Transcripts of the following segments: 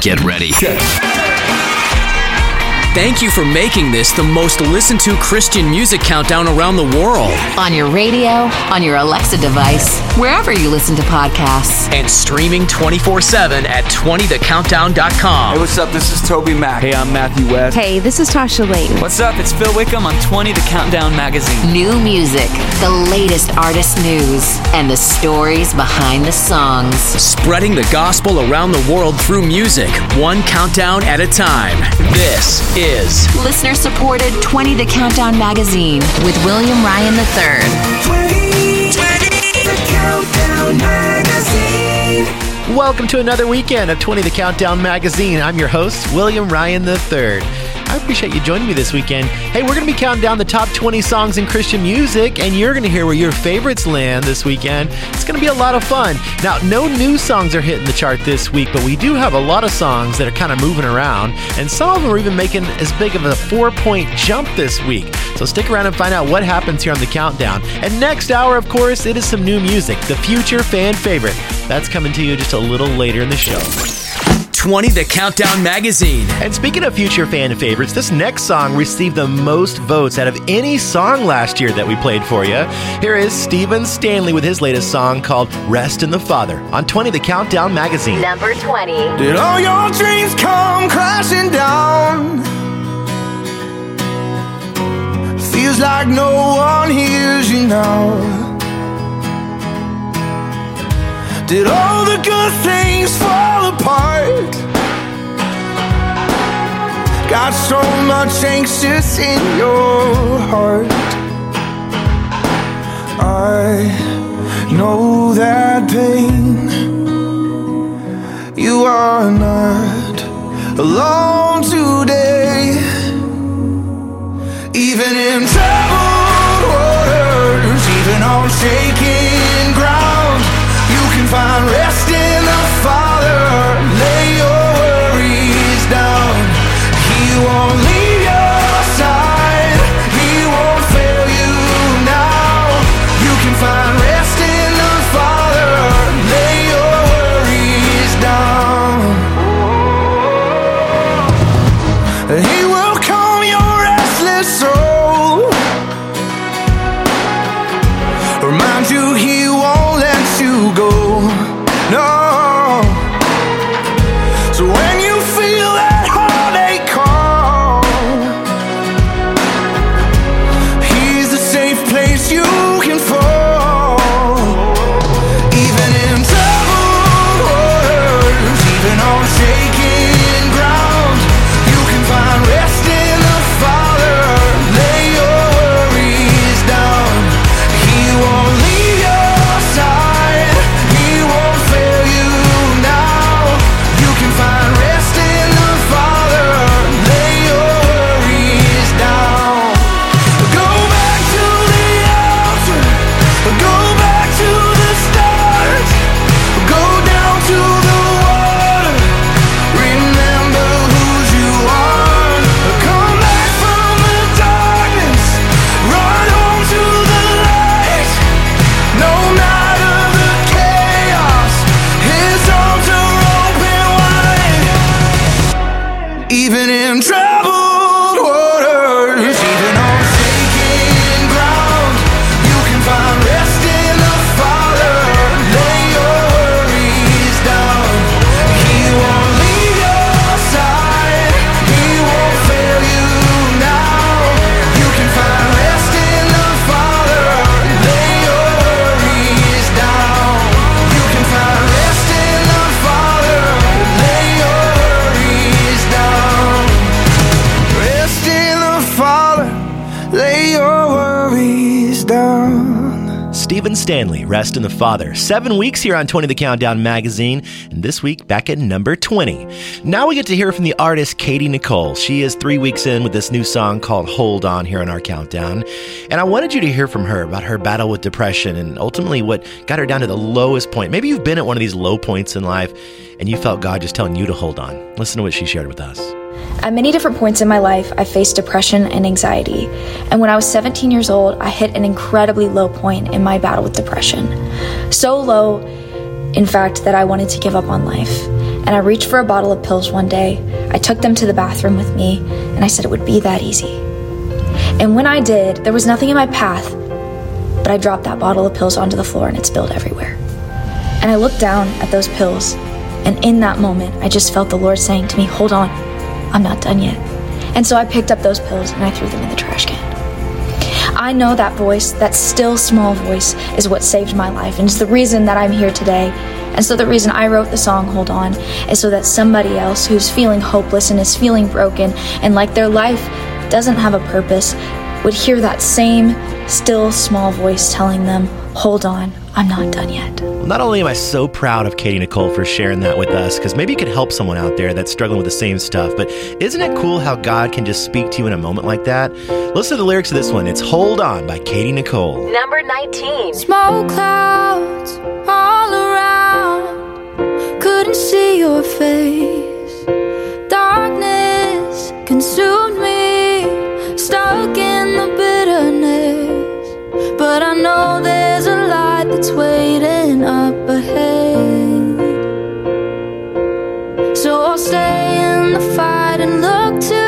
Get ready. 10, Thank you for making this the most listened to Christian music countdown around the world. On your radio, on your Alexa device, wherever you listen to podcasts. And streaming 24 7 at Hey, 20thecountdown.com. Hey, what's up? This is TobyMac. Hey, I'm Matthew West. Hey, this is Tasha Layton. What's up? It's Phil Wickham on 20 The Countdown Magazine. New music, the latest artist news, and the stories behind the songs. Spreading the gospel around the world through music, one countdown at a time. This is Listener supported 20 The Countdown Magazine with William Ryan III. Welcome to another weekend of 20 The Countdown Magazine. I'm your host, William Ryan III. I appreciate you joining me this weekend. Hey, we're going to be counting down the top 20 songs in Christian music, and you're going to hear where your favorites land this weekend. It's going to be a lot of fun. Now, no new songs are hitting the chart this week, but we do have a lot of songs that are kind of moving around, and some of them are even making as big of a four point jump this week. So stick around and find out what happens here on the countdown. And next hour, of course, it is some new music, the future fan favorite. That's coming to you just a little later in the show. 20 The Countdown Magazine. And speaking of future fan favorites, this next song received the most votes out of any song last year that we played for you. Here is Stephen Stanley with his latest song called Rest in the Father on 20 The Countdown Magazine. Number 20. Did all your dreams come crashing down? Feels like no one hears you now. Did all the good things fall apart? Got so much anxious in your heart. I know that pain. You are not alone today. Even in troubled waters, even on shaking find rest in the Father. Rest in the Father. Seven weeks here on 20 The Countdown magazine, and this week back at number 20. Now we get to hear from the artist Katie Nicole. She is three weeks in with this new song called Hold On here on our countdown. And I wanted you to hear from her about her battle with depression and ultimately what got her down to the lowest point. Maybe you've been at one of these low points in life and you felt God just telling you to hold on. Listen to what she shared with us. At many different points in my life, I faced depression and anxiety. And when I was 17 years old, I hit an incredibly low point in my battle with depression. So low, in fact, that I wanted to give up on life. And I reached for a bottle of pills one day. I took them to the bathroom with me, and I said it would be that easy. And when I did, there was nothing in my path, but I dropped that bottle of pills onto the floor and it spilled everywhere. And I looked down at those pills, and in that moment, I just felt the Lord saying to me, Hold on, I'm not done yet. And so I picked up those pills and I threw them in the trash can. I know that voice, that still small voice, is what saved my life and it's the reason that I'm here today. And so the reason I wrote the song Hold On is so that somebody else who's feeling hopeless and is feeling broken and like their life doesn't have a purpose would hear that same still small voice telling them, Hold on, I'm not done yet. Well, not only am I so proud of Katie Nicole for sharing that with us, because maybe it could help someone out there that's struggling with the same stuff, but isn't it cool how God can just speak to you in a moment like that? Listen to the lyrics of this one. It's Hold On by Katie Nicole. Number 19. Smoke clouds all around, couldn't see your face. Darkness consumed me, stuck in the bitterness. But I know there's that's waiting up ahead. So I'll stay in the fight and look to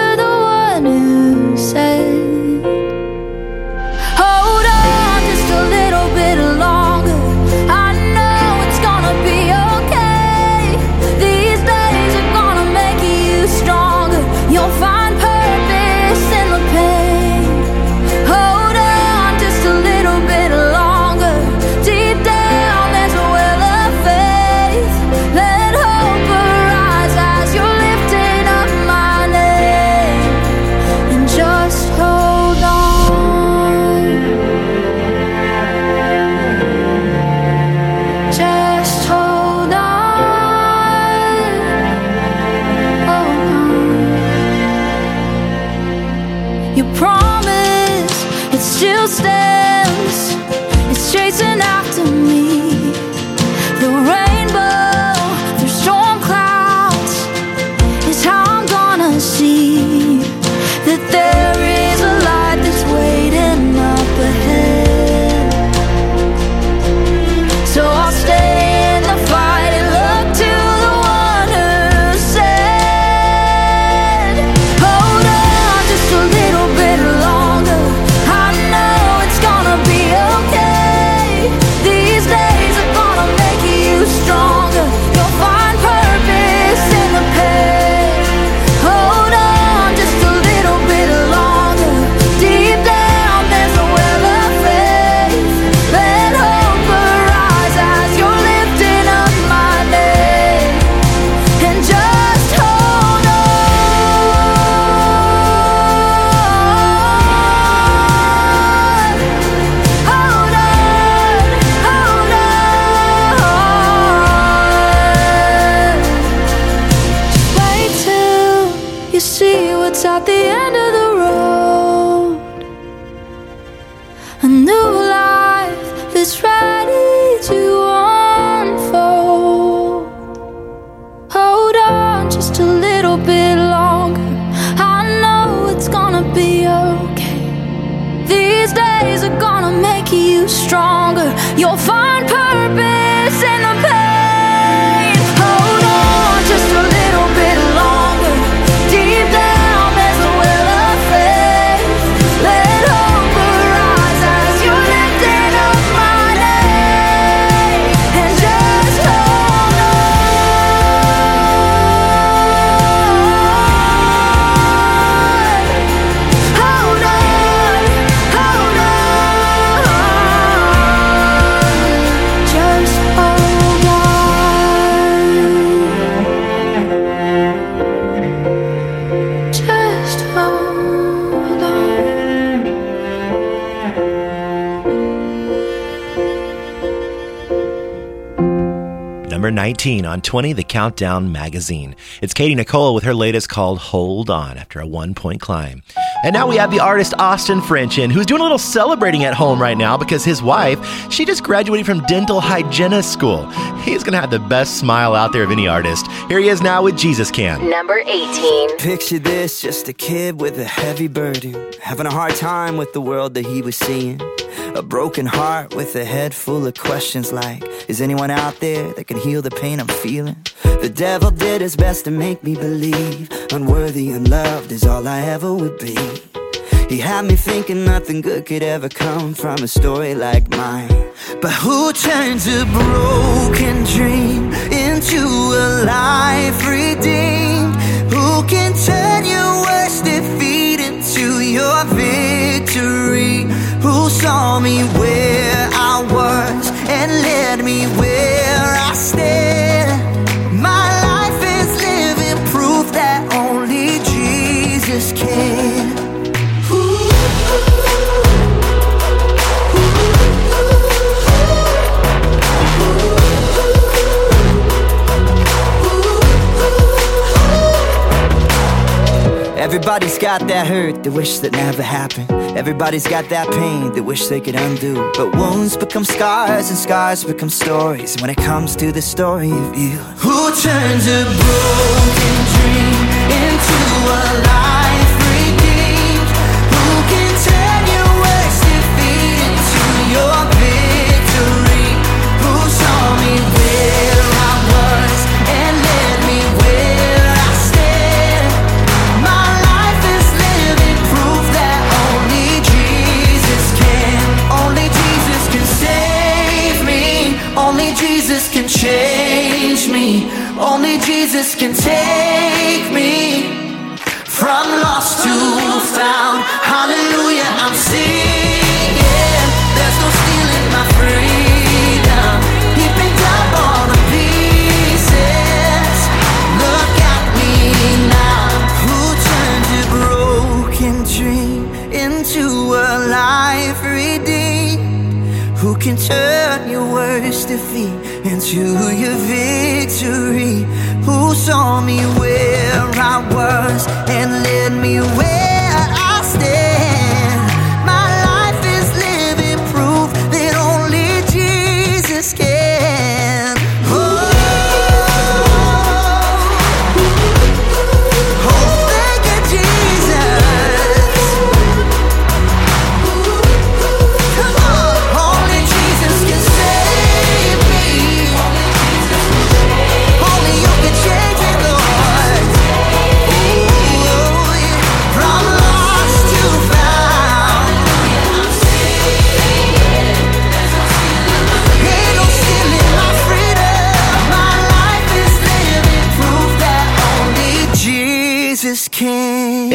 on 20 The Countdown magazine. It's Katie Nicole with her latest called Hold On after a one point climb. And now we have the artist Austin French in, who's doing a little celebrating at home right now because his wife, she just graduated from dental hygienist school. He's going to have the best smile out there of any artist. Here he is now with Jesus Can. Number 18. Picture this just a kid with a heavy burden, having a hard time with the world that he was seeing. A broken heart with a head full of questions like Is anyone out there that can heal the pain I'm feeling? The devil did his best to make me believe Unworthy, unloved is all I ever would be he had me thinking nothing good could ever come from a story like mine. But who turns a broken dream into a life redeemed? Who can turn your worst defeat into your victory? Who saw me where I was and led me where I stand? Everybody's got that hurt they wish that never happened. Everybody's got that pain they wish they could undo. But wounds become scars and scars become stories when it comes to the story of you. Who turns a broken dream into a life redeemed? Who can turn your worst defeat into your Jesus can change me. Only Jesus can take me from lost to found. Hallelujah, I'm singing. There's no stealing my freedom. He picked up all the pieces. Look at me now. Who turned a broken dream into a life redeemed? Who can turn your worst defeat into your victory? Who saw me where I was and led me where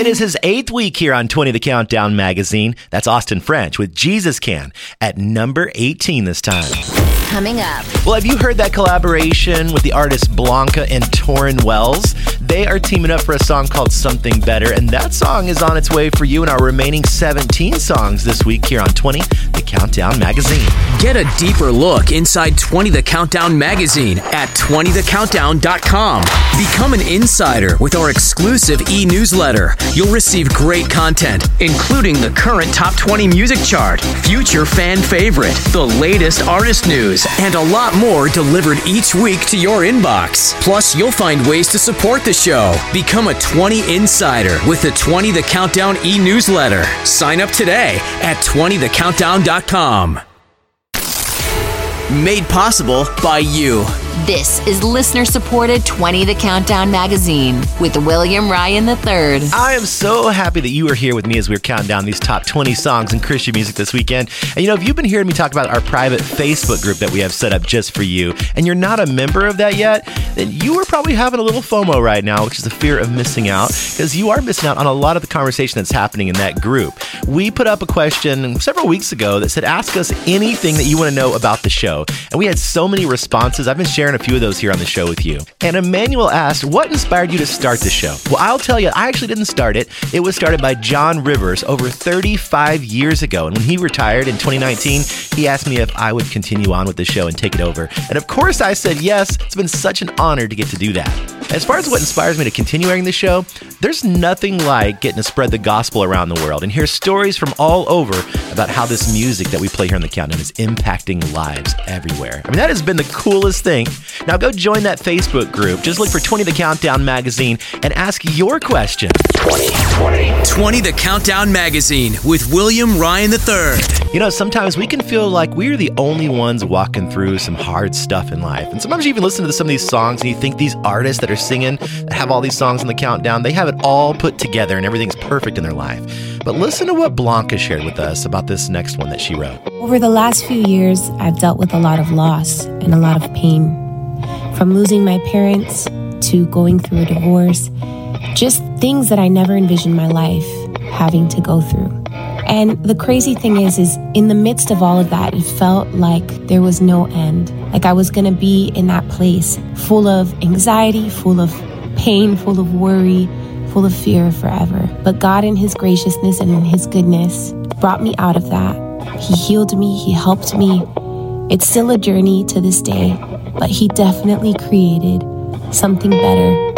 It is his eighth week here on 20 The Countdown magazine. That's Austin French with Jesus Can at number 18 this time. Coming up, Well, have you heard that collaboration with the artists Blanca and Tauren Wells? They are teaming up for a song called Something Better, and that song is on its way for you in our remaining 17 songs this week here on 20 The Countdown magazine. Get a deeper look inside 20 The Countdown magazine at 20thecountdown.com. Become an insider with our exclusive e newsletter. You'll receive great content, including the current top 20 music chart, future fan favorite, the latest artist news, and a lot more delivered each week to your inbox. Plus, you'll find ways to support the show. Become a 20 insider with the 20 The Countdown e newsletter. Sign up today at 20thecountdown.com. Made possible by you. This is listener supported 20 The Countdown magazine with William Ryan III. I am so happy that you are here with me as we're counting down these top 20 songs in Christian music this weekend. And you know, if you've been hearing me talk about our private Facebook group that we have set up just for you, and you're not a member of that yet, then you are probably having a little FOMO right now, which is the fear of missing out, because you are missing out on a lot of the conversation that's happening in that group. We put up a question several weeks ago that said, Ask us anything that you want to know about the show. And we had so many responses. I've been sharing a few of those here on the show with you. And Emmanuel asked, What inspired you to start the show? Well, I'll tell you, I actually didn't start it. It was started by John Rivers over 35 years ago. And when he retired in 2019, he asked me if I would continue on with the show and take it over. And of course, I said yes. It's been such an honor to get to do that. As far as what inspires me to continue airing the show, there's nothing like getting to spread the gospel around the world and hear stories from all over about how this music that we play here on the countdown is impacting lives everywhere. I mean, that has been the coolest thing. Now go join that Facebook group. Just look for 20 The Countdown Magazine and ask your question. 20, 20. 20 The Countdown Magazine with William Ryan III. You know, sometimes we can feel like we're the only ones walking through some hard stuff in life. And sometimes you even listen to some of these songs and you think these artists that are singing, that have all these songs in the countdown, they have it all put together and everything's perfect in their life. But listen to what Blanca shared with us about this next one that she wrote. Over the last few years, I've dealt with a lot of loss and a lot of pain. From losing my parents to going through a divorce, just things that I never envisioned my life having to go through. And the crazy thing is is in the midst of all of that, it felt like there was no end. Like I was going to be in that place full of anxiety, full of pain, full of worry, full of fear forever. But God in his graciousness and in his goodness brought me out of that. He healed me, he helped me. It's still a journey to this day, but he definitely created something better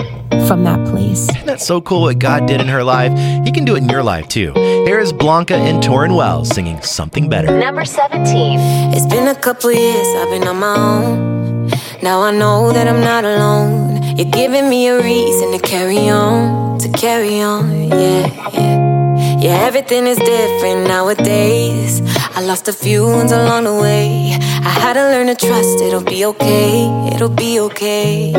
from that place. Isn't that so cool what God did in her life? He can do it in your life too. Here is Blanca and Tauren Wells singing Something Better. Number 17. It's been a couple years I've been on my own. Now I know that I'm not alone. You're giving me a reason to carry on, to carry on, yeah, yeah. Yeah, everything is different nowadays. I lost a few ones along the way. I had to learn to trust it'll be okay, it'll be okay.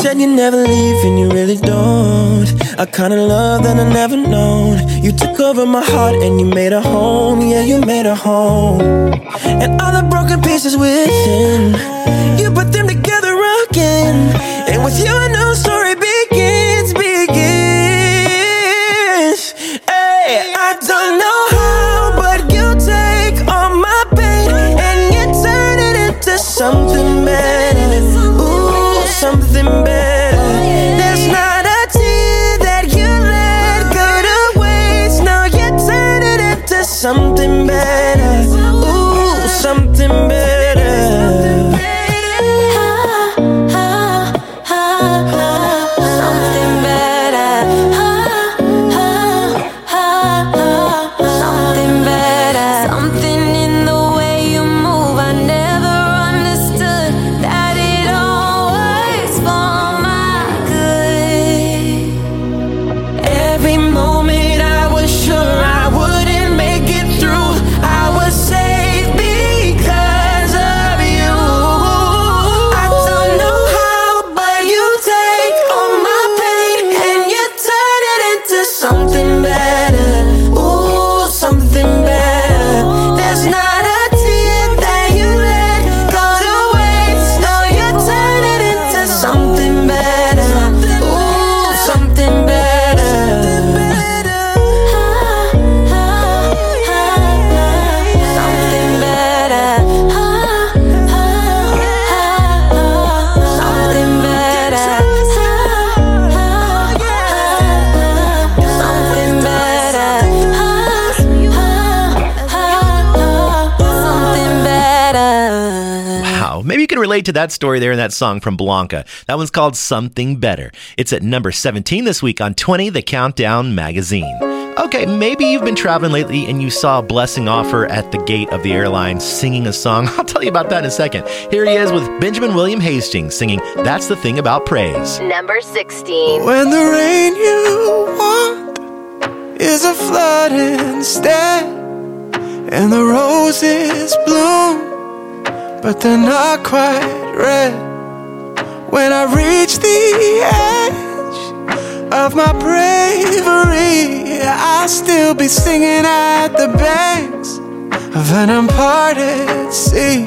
Said you never leave and you really don't. A kind of love that I never known. You took over my heart and you made a home. Yeah, you made a home. And all the broken pieces within, you put relate to that story there in that song from Blanca. That one's called Something Better. It's at number 17 this week on 20 The Countdown Magazine. Okay, maybe you've been traveling lately and you saw a Blessing Offor at the gate of the airline singing a song. I'll tell you about that in a second. Here he is with Benjamin William Hastings singing That's the Thing About Praise. Number 16. When the rain you want is a flood instead, and the roses bloom, but they're not quite red. When I reach the edge of my bravery, I'll still be singing at the banks of an unparted sea.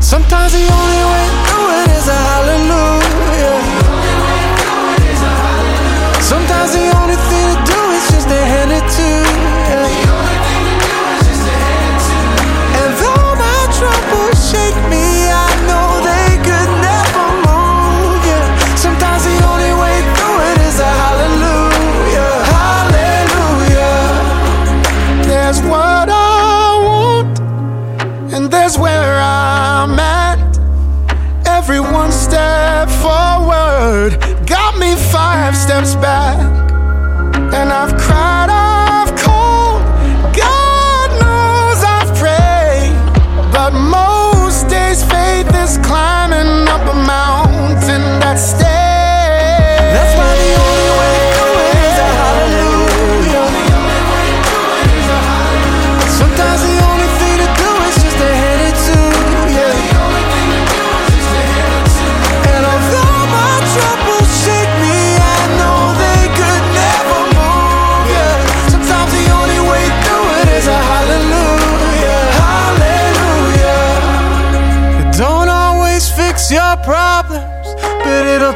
Sometimes the only way through it is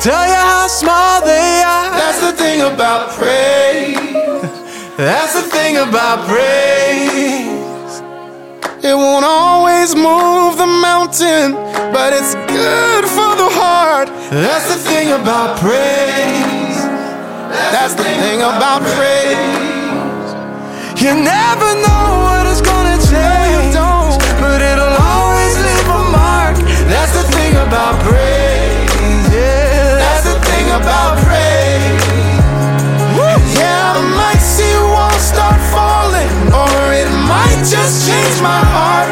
tell you how small they are. That's the thing about praise. That's the thing about praise. It won't always move the mountain, but it's good for the heart. That's the thing about praise. That's the thing about praise. You never know about praise. Yeah, I might see walls start falling, or it might just change my heart.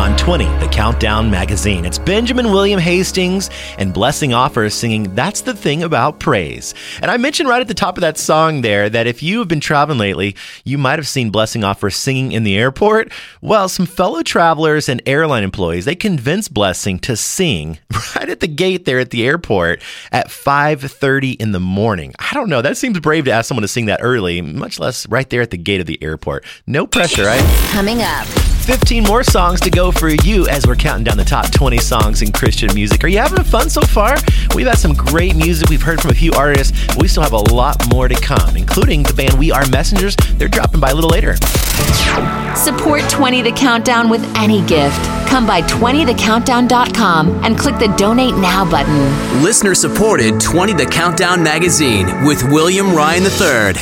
On 20, the Countdown Magazine. It's Benjamin William Hastings and Blessing Offor singing That's the Thing About Praise. And I mentioned right at the top of that song there that if you have been traveling lately, you might have seen Blessing Offor singing in the airport. Well, some fellow travelers and airline employees, they convinced Blessing to sing right at the gate there at the airport at 5:30 in the morning. I don't know, that seems brave to ask someone to sing that early, much less right there at the gate of the airport. No pressure, right? Coming up. 15 more songs to go for you as we're counting down the top 20 songs in Christian music. Are you having fun so far? We've had some great music. We've heard from a few artists. But we still have a lot more to come, including the band We Are Messengers. They're dropping by a little later. Support 20 The Countdown with any gift. Come by 20thecountdown.com and click the Donate Now button. Listener supported 20 The Countdown Magazine with William Ryan III.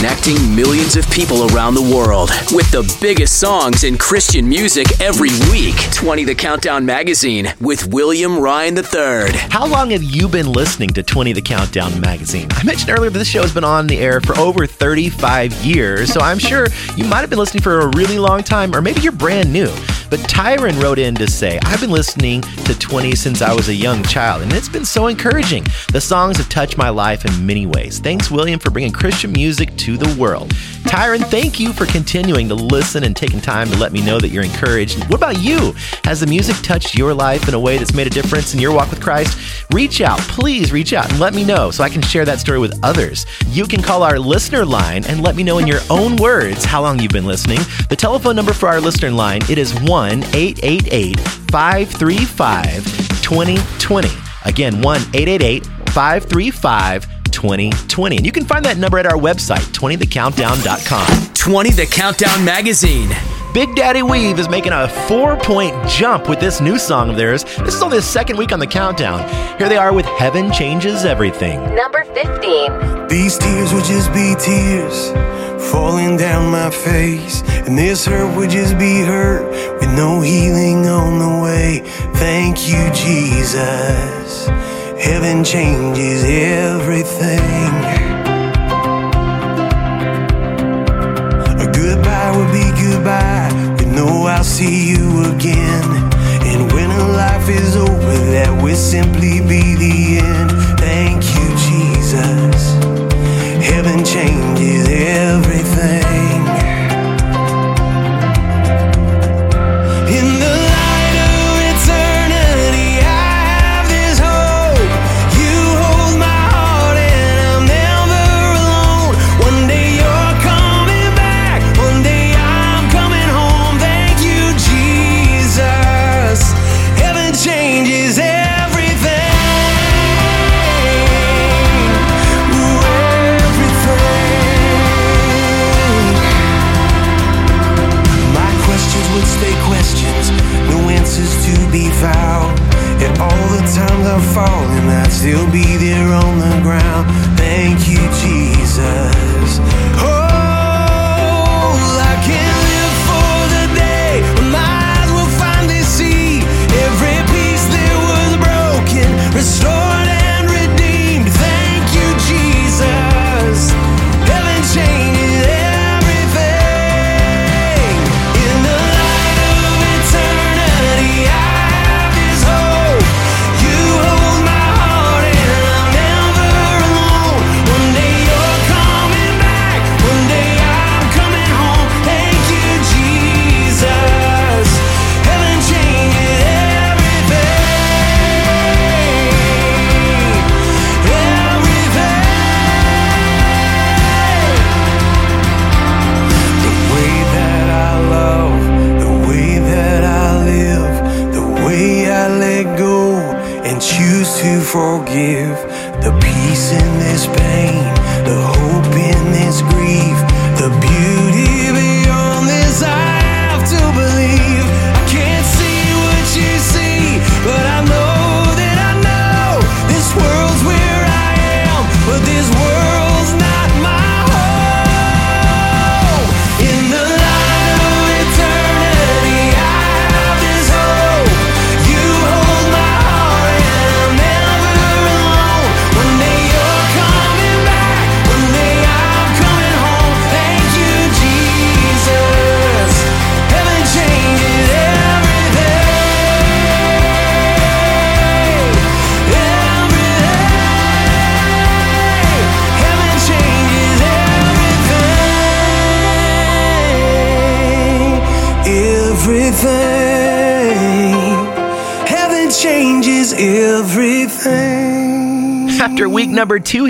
Connecting millions of people around the world with the biggest songs in Christian music every week. 20 The Countdown Magazine with William Ryan III. How long have you been listening to 20 The Countdown magazine? I mentioned earlier that this show has been on the air for over 35 years, so I'm sure you might have been listening for a really long time, or maybe you're brand new. But Tyron wrote in to say, I've been listening to 20 since I was a young child, and it's been so encouraging. The songs have touched my life in many ways. Thanks, William, for bringing Christian music to the world. Tyron, thank you for continuing to listen and taking time to let me know that you're encouraged. What about you? Has the music touched your life in a way that's made a difference in your walk with Christ? Reach out, please reach out and let me know so I can share that story with others. You can call our listener line and let me know in your own words how long you've been listening. The telephone number for our listener line, it is 1-888-535-2020. Again, 1-888-535-2020. And you can find that number at our website, 20thecountdown.com. 20 The Countdown Magazine. Big Daddy Weave is making a four point jump with this new song of theirs. This is only the second week on the countdown. Here they are with Heaven Changes Everything. Number 15. These tears would just be tears falling down my face, and this hurt would just be hurt with no healing on the way. Thank you, Jesus. Heaven changes everything. A goodbye would be goodbye with no I'll see you again. And when a life is over, that will simply be the end. Thank you, Jesus. Heaven changes everything. I've I'd still be there on the ground.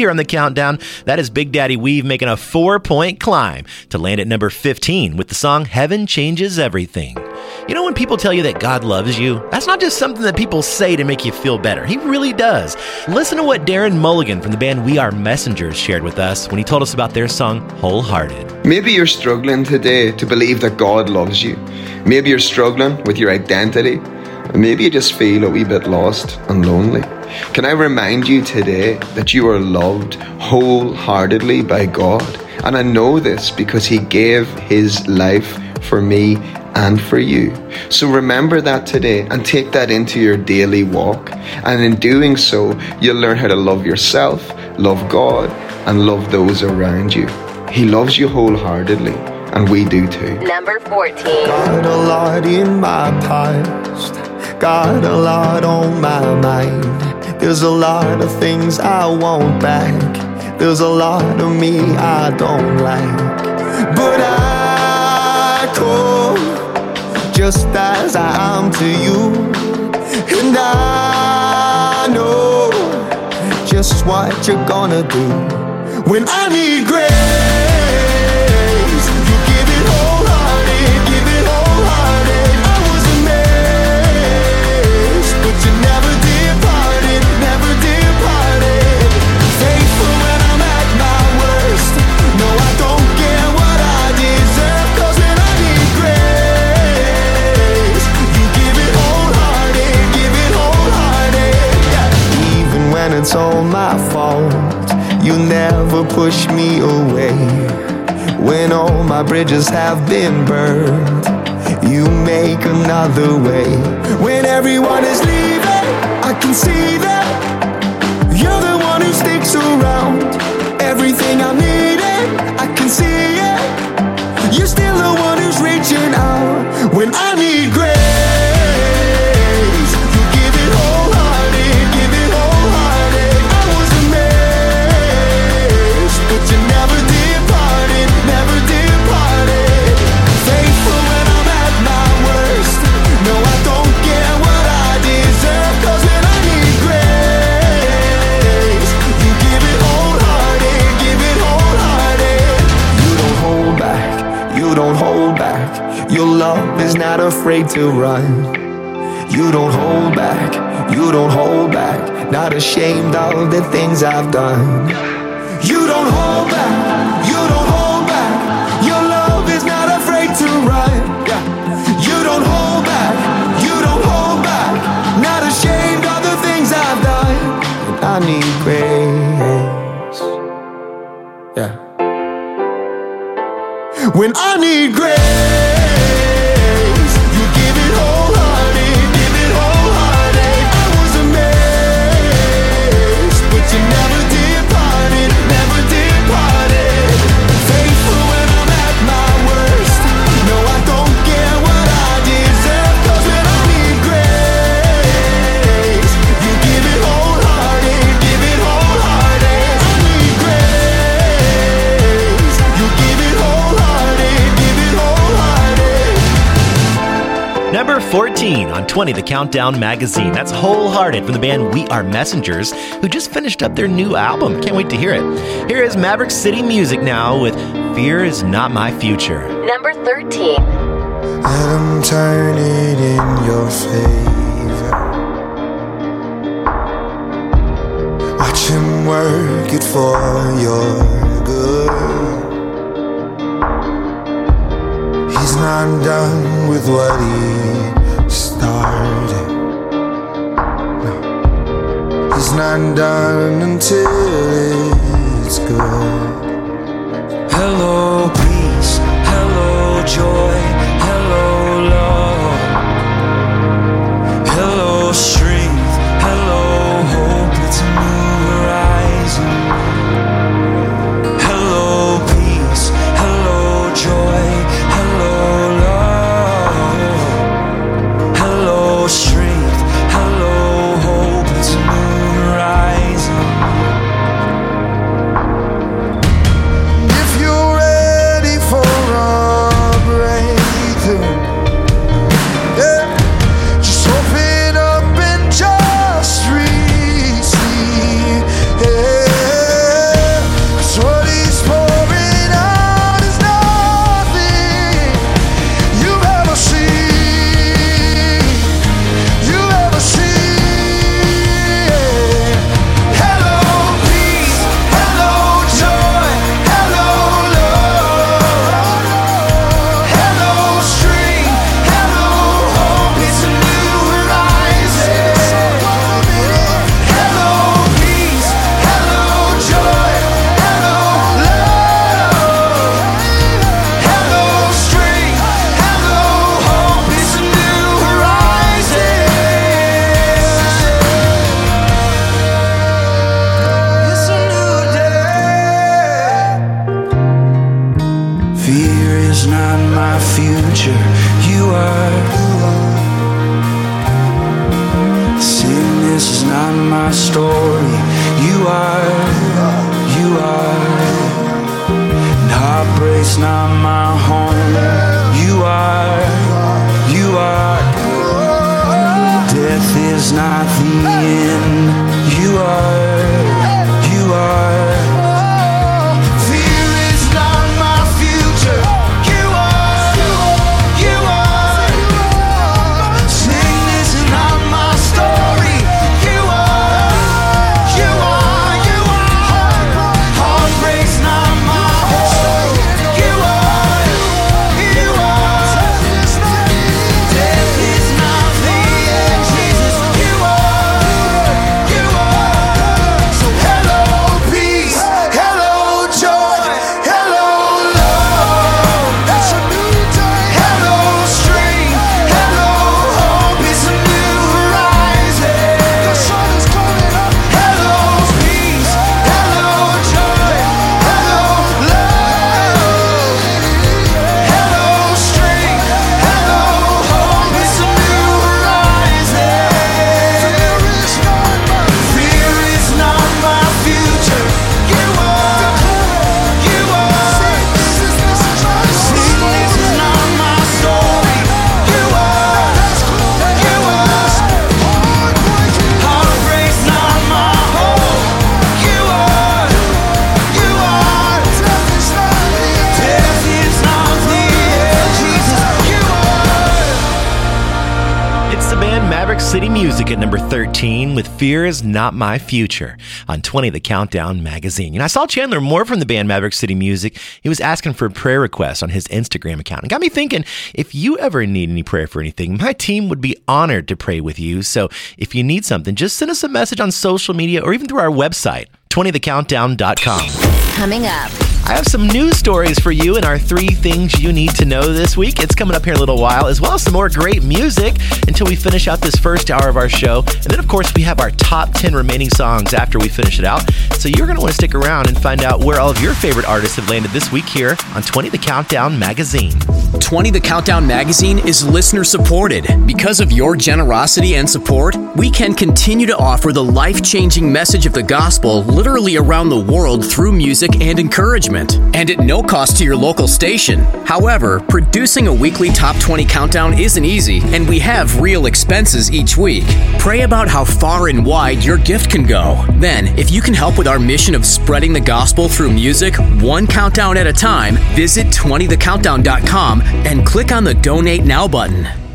Here on the countdown, that is Big Daddy Weave making a four point climb to land at number 15 with the song Heaven Changes Everything. You know, when people tell you that God loves you, that's not just something that people say to make you feel better. He really does. Listen to what Darren Mulligan from the band We Are Messengers shared with us when he told us about their song Wholehearted. Maybe you're struggling today to believe that God loves you. Maybe you're struggling with your identity. Maybe you just feel a wee bit lost and lonely. Can I remind you today that you are loved wholeheartedly by God? And I know this because He gave His life for me and for you. So remember that today and take that into your daily walk. And in doing so, you'll learn how to love yourself, love God, and love those around you. He loves you wholeheartedly, and we do too. Number 14. Got a lot in my past, got a lot on my mind. There's a lot of things I want back. There's a lot of me I don't like. But I come just as I am to you. And I know just what you're gonna do when I need grace. All my fault, you never push me away. When all my bridges have been burned, you make another way. When everyone is leaving, I can see that you're the one who sticks around. Everything I needed, I can see it. You're still the one who's reaching out when I need grace. Is not afraid to run. You don't hold back. You don't hold back. Not ashamed of the things I've done. You don't hold back. You don't hold back. Your love is not afraid to run. You don't hold back. You don't hold back. Not ashamed of the things I've done. And I need grace. Yeah. When I need grace, 14 on 20 The Countdown magazine. That's Wholehearted from the band We Are Messengers, who just finished up their new album. Can't wait to hear it. Here is Maverick City Music now with Fear is Not My Future. Number 13. I'm turning in your favor. Watch him work it for your good. He's not done with what he started. He's not done until it's good. Hello, peace. Hello, joy. My Future on 20 The Countdown magazine. And I saw Chandler Moore from the band Maverick City Music. He was asking for a prayer request on his Instagram account. And got me thinking, if you ever need any prayer for anything, my team would be honored to pray with you. So if you need something, just send us a message on social media or even through our website, 20thecountdown.com. Coming up. I have some news stories for you in our three things you need to know this week. It's coming up here in a little while, as well as some more great music until we finish out this first hour of our show. And then, of course, we have our top 10 remaining songs after we finish it out. So you're going to want to stick around and find out where all of your favorite artists have landed this week here on 20 The Countdown magazine. 20 The Countdown magazine is listener supported. Because of your generosity and support, we can continue to offer the life changing message of the gospel literally around the world through music and encouragement and at no cost to your local station. However, producing a weekly top 20 countdown isn't easy, and we have real expenses each week. Pray about how far and wide your gift can go. Then, if you can help with our mission of spreading the gospel through music, one countdown at a time, visit 20thecountdown.com and click on the Donate Now button.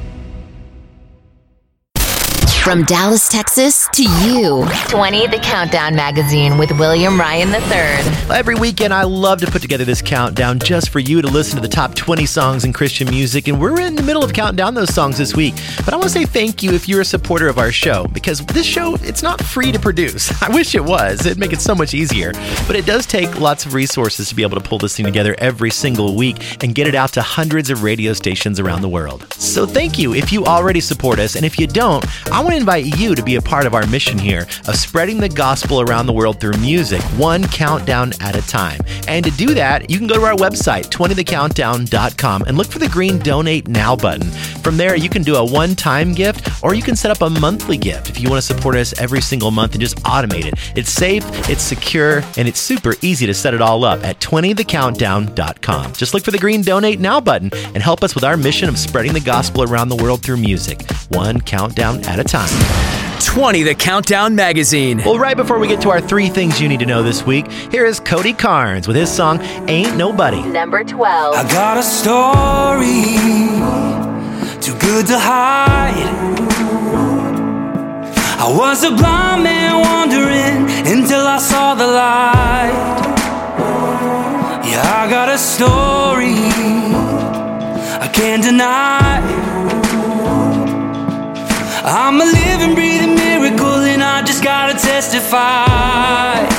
From Dallas, Texas to you. 20 The Countdown magazine with William Ryan III. Every weekend, I love to put together this countdown just for you to listen to the top 20 songs in Christian music. And we're in the middle of counting down those songs this week. But I want to say thank you if you're a supporter of our show because this show, it's not free to produce. I wish it was. It'd make it so much easier. But it does take lots of resources to be able to pull this thing together every single week and get it out to hundreds of radio stations around the world. So thank you if you already support us. And if you don't, I want invite you to be a part of our mission here of spreading the gospel around the world through music, one countdown at a time. And to do that, you can go to our website, 20thecountdown.com, and look for the green Donate Now button. From there, you can do a one time gift or you can set up a monthly gift if you want to support us every single month and just automate it. It's safe, it's secure, and it's super easy to set it all up at 20thecountdown.com. Just look for the green Donate Now button and help us with our mission of spreading the gospel around the world through music, one countdown at a time. 20 The Countdown magazine. Well, right before we get to our three things you need to know this week, here is Cody Carnes with his song Ain't Nobody. Number 12. I got a story too good to hide. I was a blind man wandering until I saw the light. Yeah, I got a story I can't deny. I'm a living, breathing miracle, and I just gotta testify.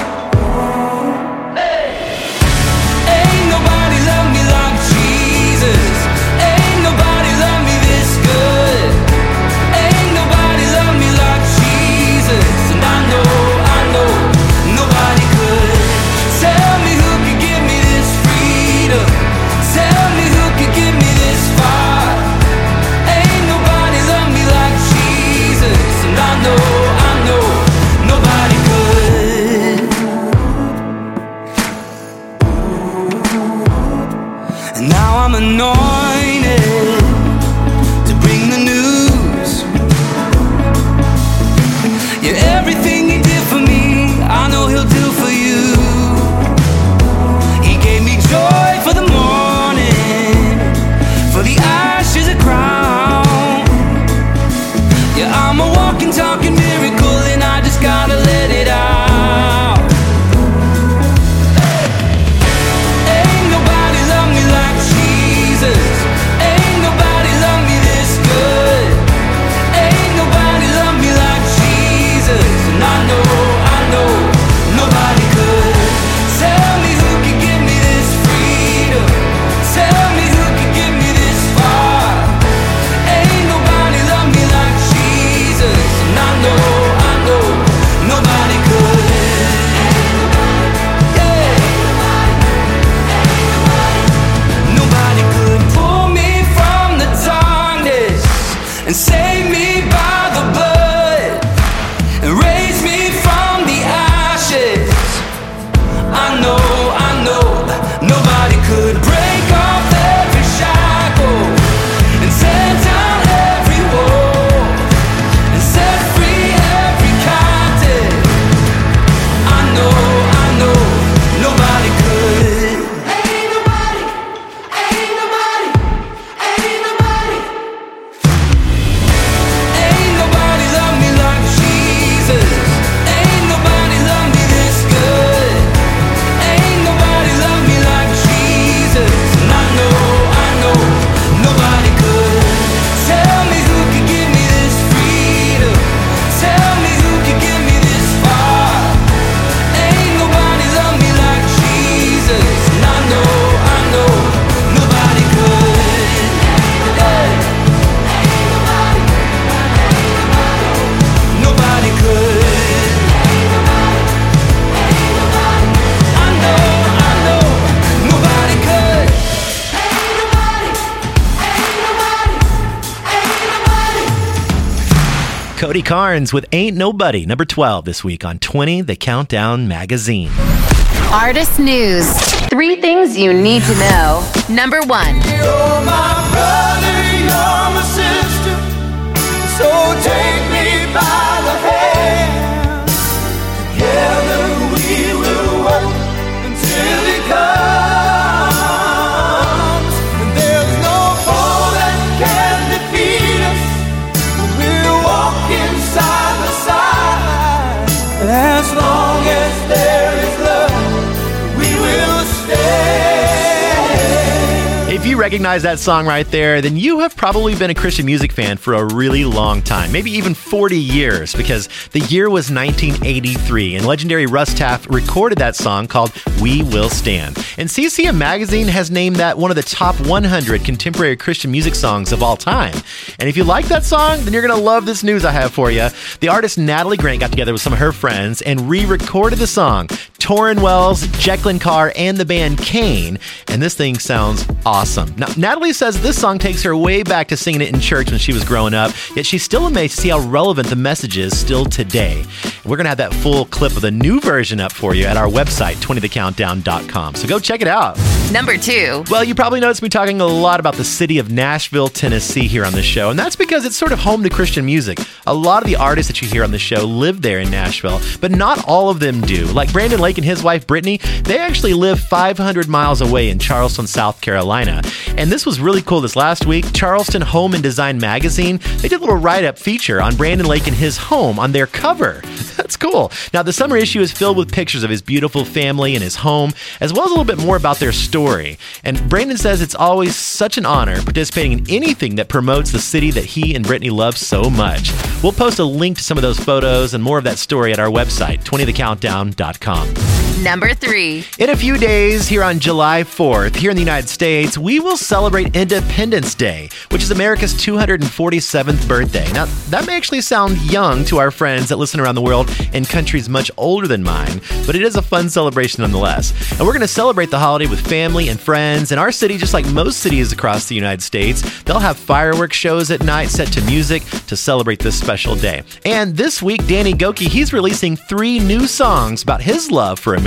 Cody with Ain't Nobody, number 12 this week on 20 The Countdown Magazine. Artist News. Three things you need to know. Number one. You're my brother, you're my sister. So take me by recognize that song right there, then you have probably been a Christian music fan for a really long time, maybe even 40 years, because the year was 1983, and legendary Russ Taff recorded that song called We Will Stand. And CCM Magazine has named that one of the top 100 contemporary Christian music songs of all time. And if you like that song, then you're going to love this news I have for you. The artist Natalie Grant got together with some of her friends and re recorded the song. Tauren Wells, Jekalyn Carr, and the band CAIN, and this thing sounds awesome. Now, Natalie says this song takes her way back to singing it in church when she was growing up, yet she's still amazed to see how relevant the message is still today. We're going to have that full clip of the new version up for you at our website, 20thecountdown.com. So go check it out. Number two. Well, you probably noticed me talking a lot about the city of Nashville, Tennessee here on this show, and that's because it's sort of home to Christian music. A lot of the artists that you hear on the show live there in Nashville, but not all of them do. Like Brandon Lake and his wife Brittany, they actually live 500 miles away in Charleston, South Carolina. And this was really cool this last week. Charleston Home and Design magazine, they did a little write up feature on Brandon Lake and his home on their cover. That's cool. Now, the summer issue is filled with pictures of his beautiful family and his home, as well as a little bit more about their story. And Brandon says it's always such an honor participating in anything that promotes the city that he and Brittany love so much. We'll post a link to some of those photos and more of that story at our website, 20thecountdown.com. Number three. In a few days, here on July 4th, here in the United States, we will celebrate Independence Day, which is America's 247th birthday. Now, that may actually sound young to our friends that listen around the world in countries much older than mine, but it is a fun celebration nonetheless. And we're going to celebrate the holiday with family and friends. In our city, just like most cities across the United States, they'll have fireworks shows at night set to music to celebrate this special day. And this week, Danny Gokey, he's releasing three new songs about his love for America,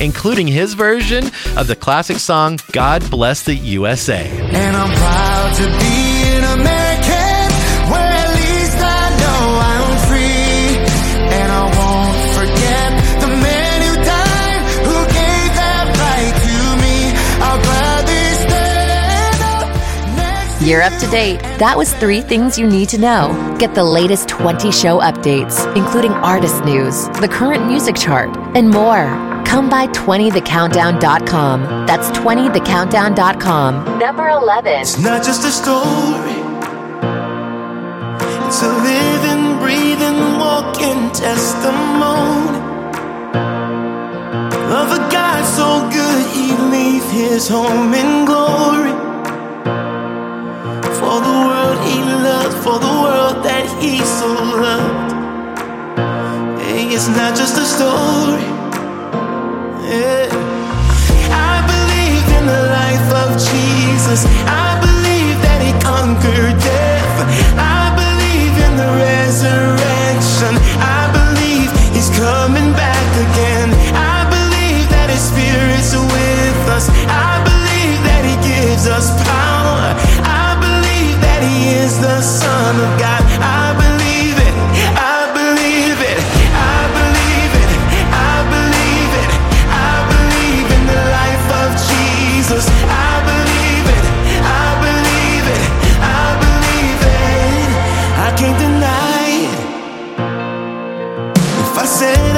including his version of the classic song God Bless the USA. And I'm proud to be You're up to date. That was three things you need to know. Get the latest 20 show updates, including artist news, the current music chart, and more. Come by 20thecountdown.com. That's 20thecountdown.com. Number 11. It's not just a story. It's a living, breathing, walking testimony of a God so good he leave his home in glory for the world he loved, for the world that he so loved. Hey, it's not just a story. Yeah. I believe in the life of Jesus. I believe that he conquered death. I say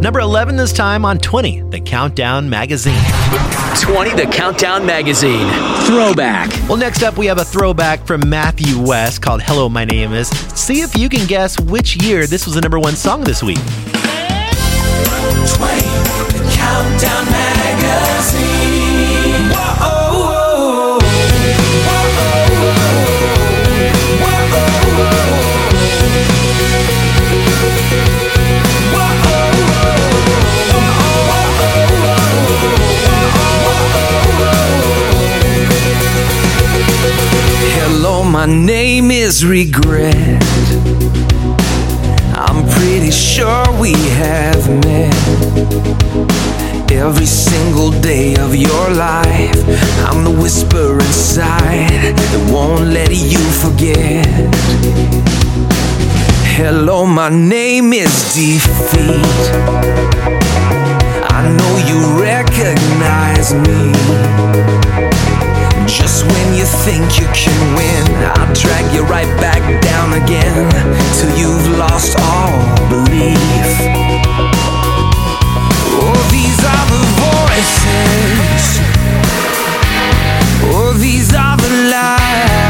Number 11 this time on 20, The Countdown Magazine. 20, The Countdown Magazine. Throwback. Well, next up, we have a throwback from Matthew West called Hello, My Name Is. See if you can guess which year this was the number one song this week. 20, The Countdown Magazine. Thank you my name is regret. I'm pretty sure we have met every single day of your life. I'm the whisper inside that won't let you forget. Hello, my name is Defeat. I know you recognize me. Just when you think you can win, I'll drag you right back down again till you've lost all belief. Oh, these are the voices. Oh, these are the lies.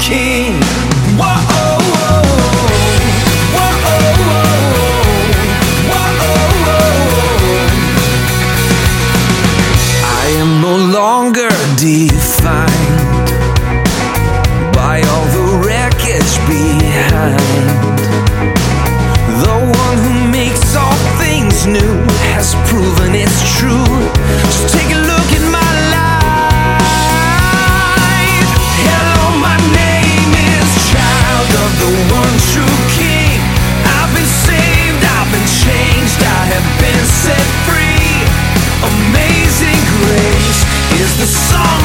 king. So. song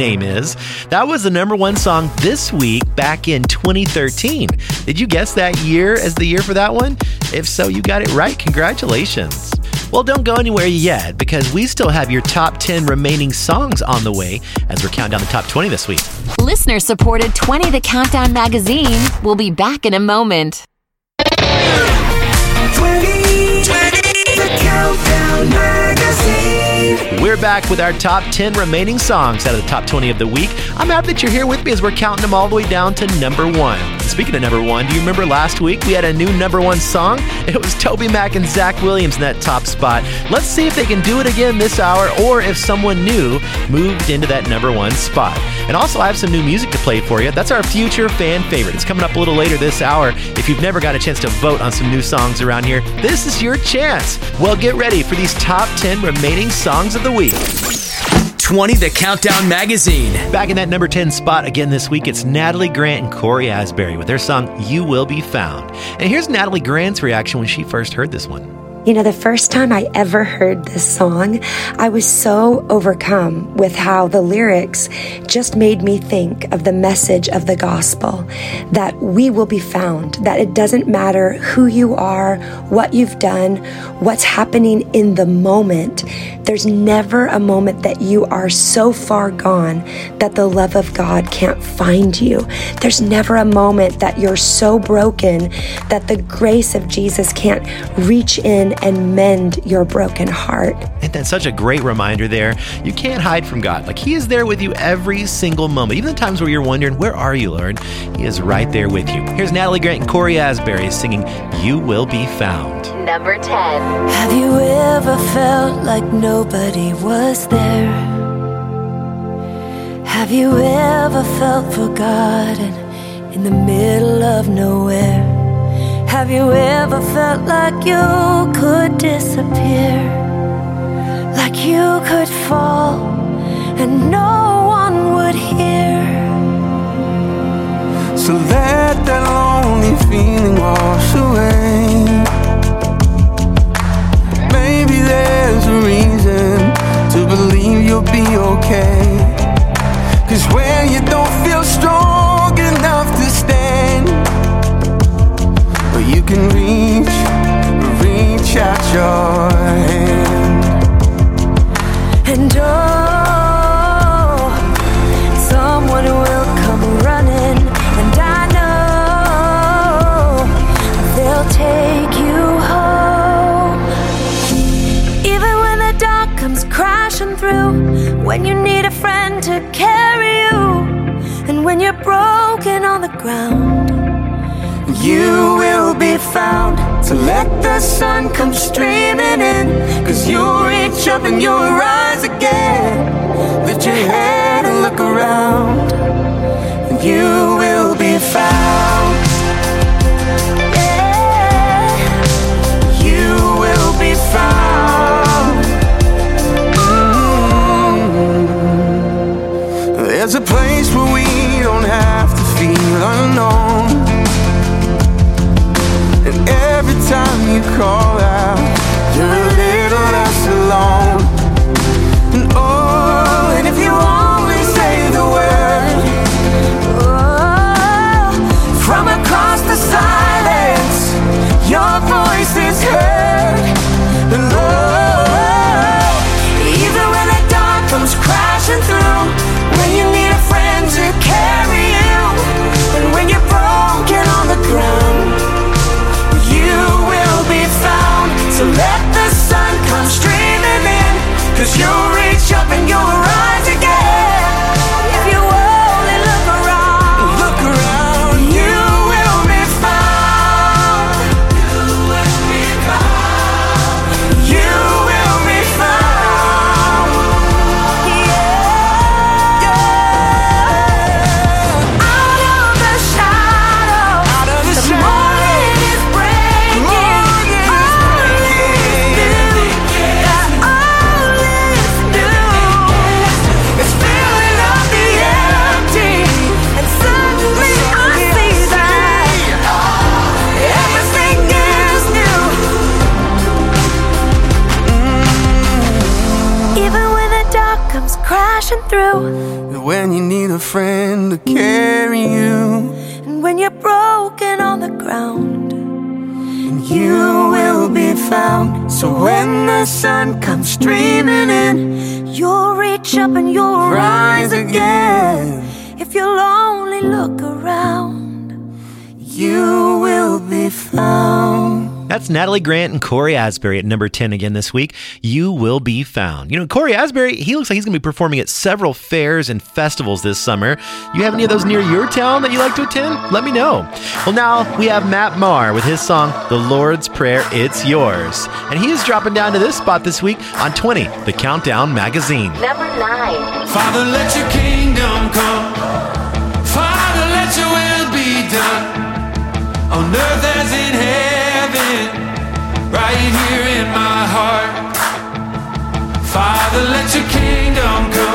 Name Is. That was the number one song this week back in 2013. Did you guess that year as the year for that one? If so, you got it right. Congratulations. Well, don't go anywhere yet because we still have your top 10 remaining songs on the way as we're counting down the top 20 this week. Listener supported 20 The Countdown magazine will be back in a moment. 20, 20 The Countdown magazine. We're back with our top 10 remaining songs out of the top 20 of the week. I'm happy that you're here with me as we're counting them all the way down to number one. Speaking of number one, do you remember last week we had a new number one song? It was TobyMac and Zach Williams in that top spot. Let's see if they can do it again this hour or if someone new moved into that number one spot. And also, I have some new music to play for you. That's our future fan favorite. It's coming up a little later this hour. If you've never got a chance to vote on some new songs around here, this is your chance. Well, get ready for these top 10 remaining songs of the week. 20 The Countdown Magazine. Back in that number 10 spot again this week, it's Natalie Grant and Cory Asbury with their song You Will Be Found. And here's Natalie Grant's reaction when she first heard this one. You know, the first time I ever heard this song, I was so overcome with how the lyrics just made me think of the message of the gospel that we will be found, that it doesn't matter who you are, what you've done, what's happening in the moment. There's never a moment that you are so far gone that the love of God can't find you. There's never a moment that you're so broken that the grace of Jesus can't reach in and mend your broken heart. And that's such a great reminder there. You can't hide from God. Like He is there with you every single moment. Even the times where you're wondering, where are you, Lord? He is right there with you. Here's Natalie Grant and Cory Asbury singing You Will Be Found. Number 10. Have you ever felt like nobody was there? Have you ever felt forgotten in the middle of nowhere? Have you ever felt like you could disappear? Like you could fall and no one would hear? So let that lonely feeling wash away. Maybe there's a reason to believe you'll be okay. Cause when you don't feel strong you can reach, reach out your hand. And oh, someone will come running, and I know they'll take you home. Even when the dark comes crashing through, when you need a friend to carry you, and when you're broken on the ground. You will be found to let the sun come streaming in. Cause you'll reach up and you'll rise again. Lift your head and look around. And you will be found. Yeah. You will be found. Mm. There's a place where we don't have to feel unknown. And every time you call out, you're a little less alone. Cause to carry you. And when you're broken on the ground. And you will be found. So when the sun comes streaming in, You'll reach up and you'll rise again. That's Natalie Grant and Cory Asbury at number 10 again this week. You will be found. You know, Cory Asbury, he looks like he's going to be performing at several fairs and festivals this summer. You have any of those near your town that you like to attend? Let me know. Well, now we have Matt Maher with his song, The Lord's Prayer, It's Yours. And he is dropping down to this spot this week on 20, the Countdown Magazine. Number nine. Father, let your kingdom come. Father, let your will be done on earth as in heaven, right here in my heart. Father, let your kingdom come.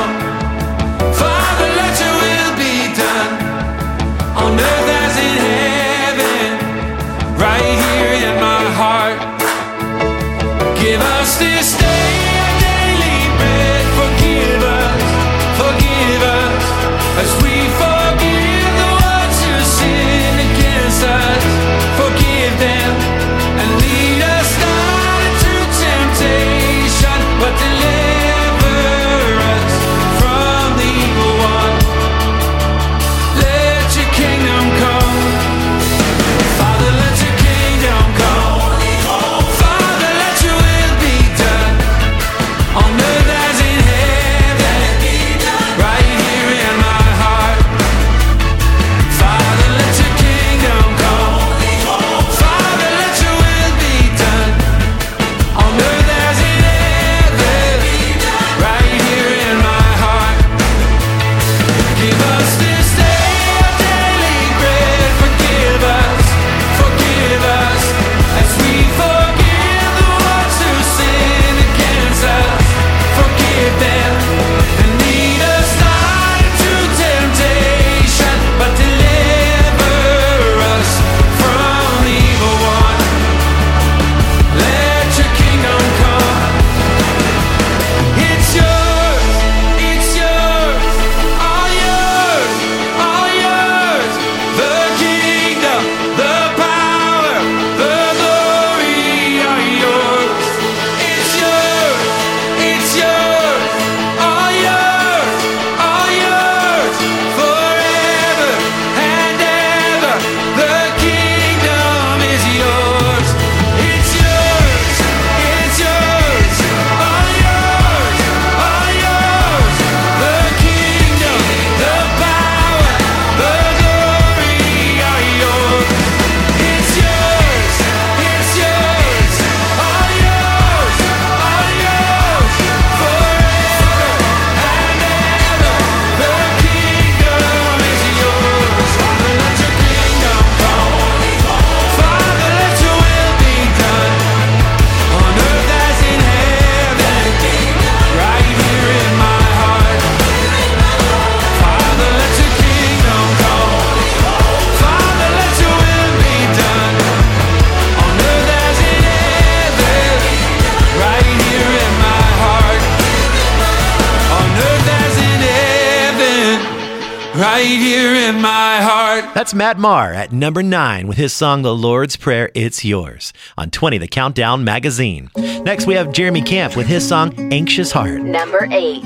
Matt Maher at number nine with his song The Lord's Prayer, It's Yours on 20, the Countdown Magazine. Next, we have Jeremy Camp with his song Anxious Heart. Number eight.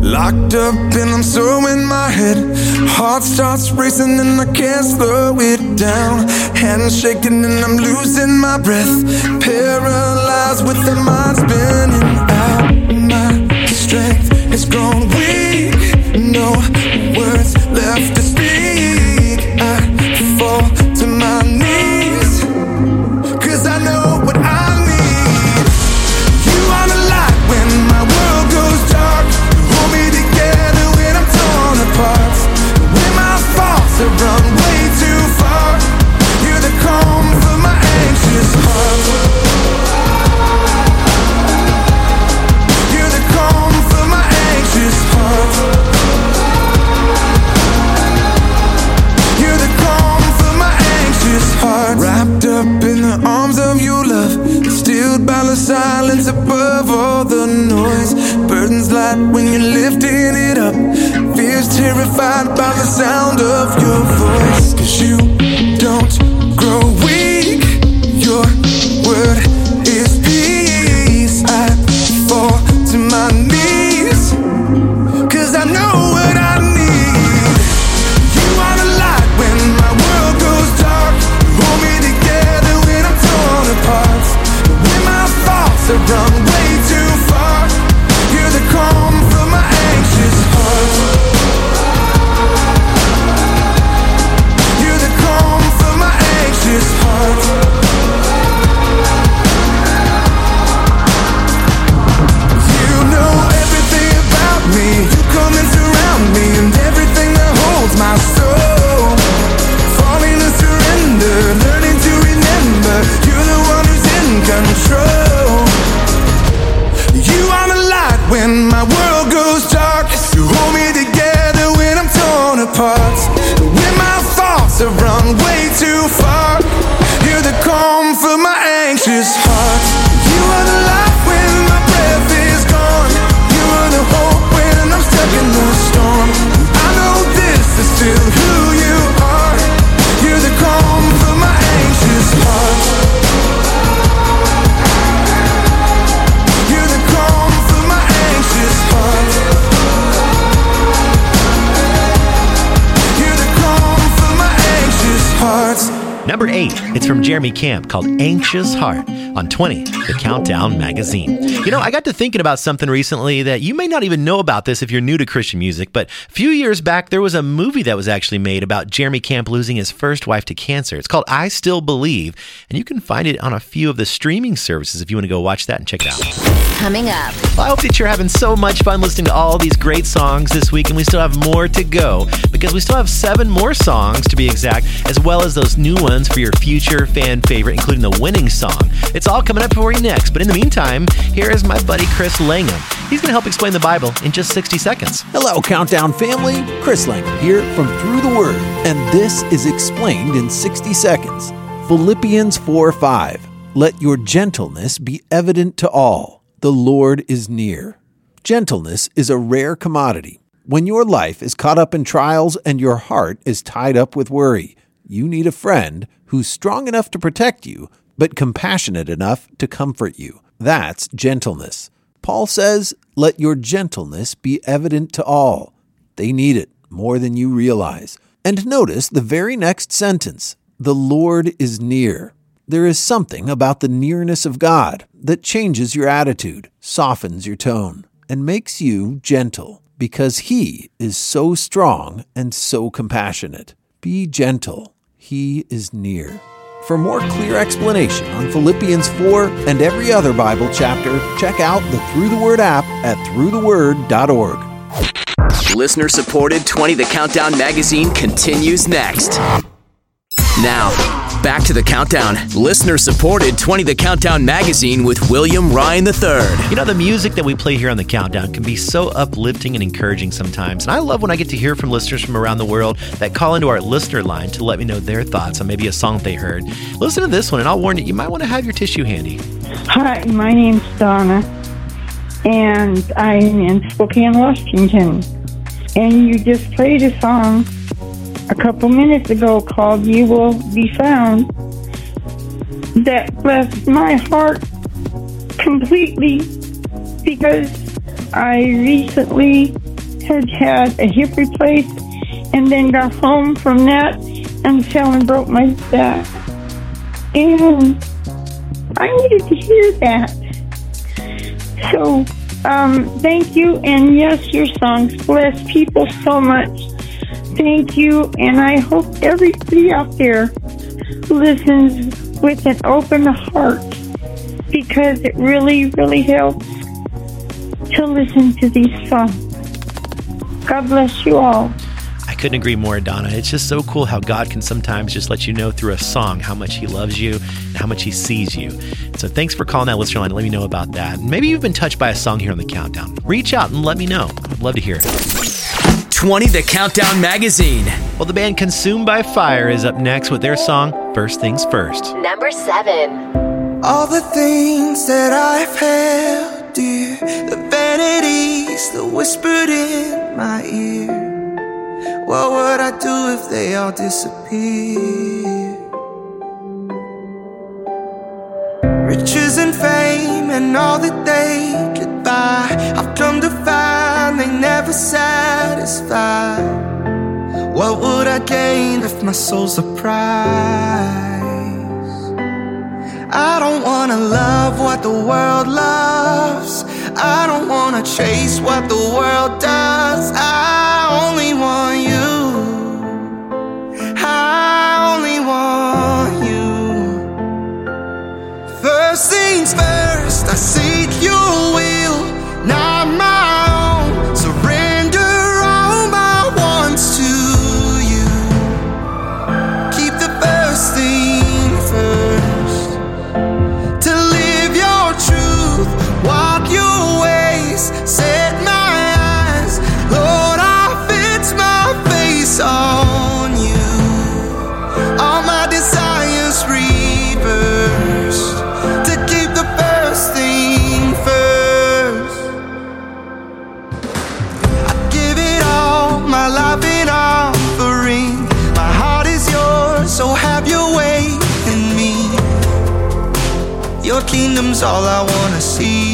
Locked up and I'm so in my head. Heart starts racing and I can't slow it down. Hands shaking and I'm losing my breath. Paralyzed with the mind spinning out. My strength has grown weak. No words left to speak. silence above all the noise. Burdens light when you're lifting it up. Fears terrified by the sound of your voice. Cause you it's from Jeremy Camp called Anxious Heart on 20, the Countdown magazine. You know, I got to thinking about something recently that you may not even know about this if you're new to Christian music, but a few years back, there was a movie that was actually made about Jeremy Camp losing his first wife to cancer. It's called I Still Believe, and you can find it on a few of the streaming services if you want to go watch that and check it out. Coming up. Well, I hope that you're having so much fun listening to all these great songs this week, and we still have more to go because we still have seven more songs to be exact, as well as those new ones for your future fan favorite, including the winning song. It's all coming up for you next, but in the meantime, here is my buddy Chris Langham. He's going to help explain the Bible in just 60 seconds. Hello, Countdown family. Chris Langham here from Through the Word, and this is explained in 60 seconds. Philippians 4 5. Let your gentleness be evident to all. The Lord is near. Gentleness is a rare commodity. When your life is caught up in trials and your heart is tied up with worry, you need a friend who's strong enough to protect you, but compassionate enough to comfort you. That's gentleness. Paul says, Let your gentleness be evident to all. They need it more than you realize. And notice the very next sentence The Lord is near. There is something about the nearness of God that changes your attitude, softens your tone, and makes you gentle because He is so strong and so compassionate. Be gentle. He is near. For more clear explanation on Philippians 4 and every other Bible chapter, check out the Through the Word app at throughtheword.org. Listener supported 20 The Countdown magazine continues next. Now, back to the countdown. Listener supported 20 The Countdown magazine with William Ryan III. You know, the music that we play here on the Countdown can be so uplifting and encouraging sometimes. And I love when I get to hear from listeners from around the world that call into our listener line to let me know their thoughts on maybe a song they heard. Listen to this one, and I'll warn you, you might want to have your tissue handy. Hi, my name's Donna, and I'm in Spokane, Washington. And you just played a song a couple minutes ago called You Will Be Found that blessed my heart completely because I recently had had a hip replaced and then got home from that and fell and broke my back. And I needed to hear that. So, um, thank you. And yes, your songs bless people so much. Thank you. And I hope everybody out there listens with an open heart because it really, really helps to listen to these songs. God bless you all. I couldn't agree more, Donna. It's just so cool how God can sometimes just let you know through a song how much He loves you and how much He sees you. So thanks for calling that listener line let me know about that. Maybe you've been touched by a song here on the Countdown. Reach out and let me know. I'd love to hear it. Twenty, The Countdown Magazine. Well, the band Consumed by Fire is up next with their song First Things First. Number seven. All the things that I've held dear, the vanities that whispered in my ear. What would I do if they all disappeared? Riches and fame and all that they could buy, I've come to find they never satisfy. What would I gain if my soul's a prize? I don't wanna love what the world loves. I don't wanna chase what the world does. I all I wanna see.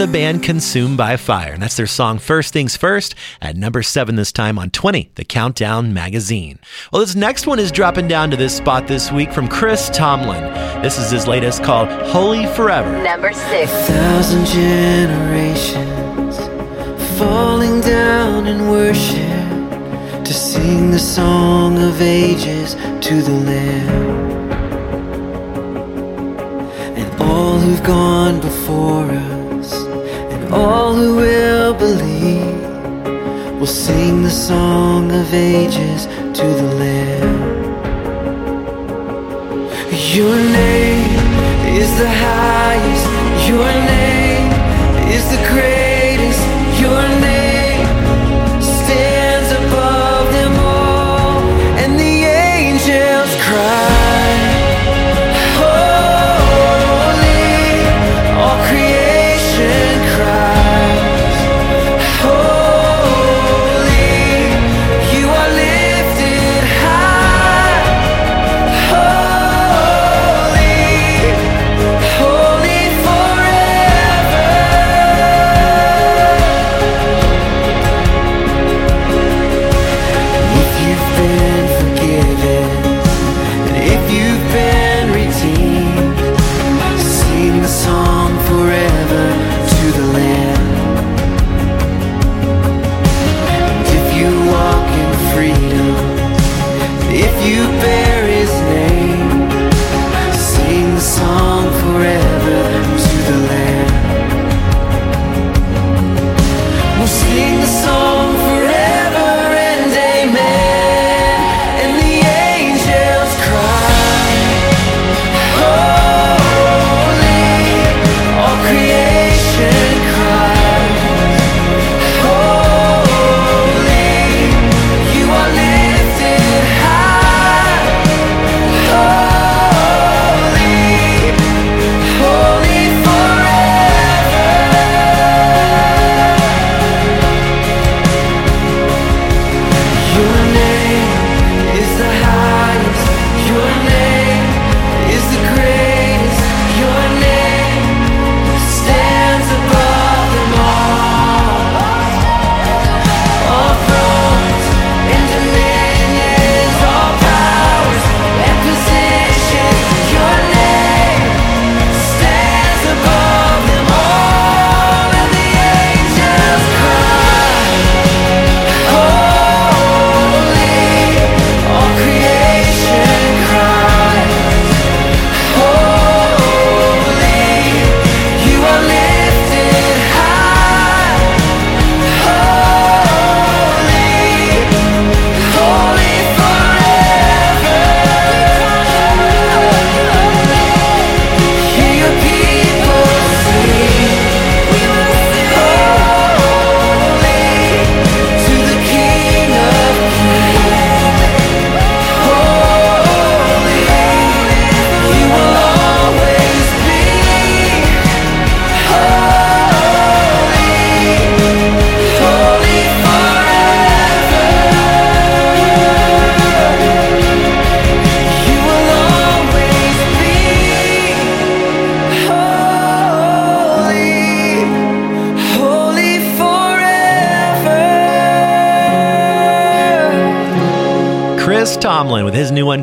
the band Consumed by Fire, and that's their song First Things First at number seven this time on 20, the Countdown Magazine. Well, this next one is dropping down to this spot this week from Chris Tomlin. This is his latest called Holy Forever. Number six. A thousand generations falling down in worship to sing the song of ages to the Lamb all who've gone before us all who will believe will sing the song of ages to the Lamb. Your name is the highest, your name is the greatest.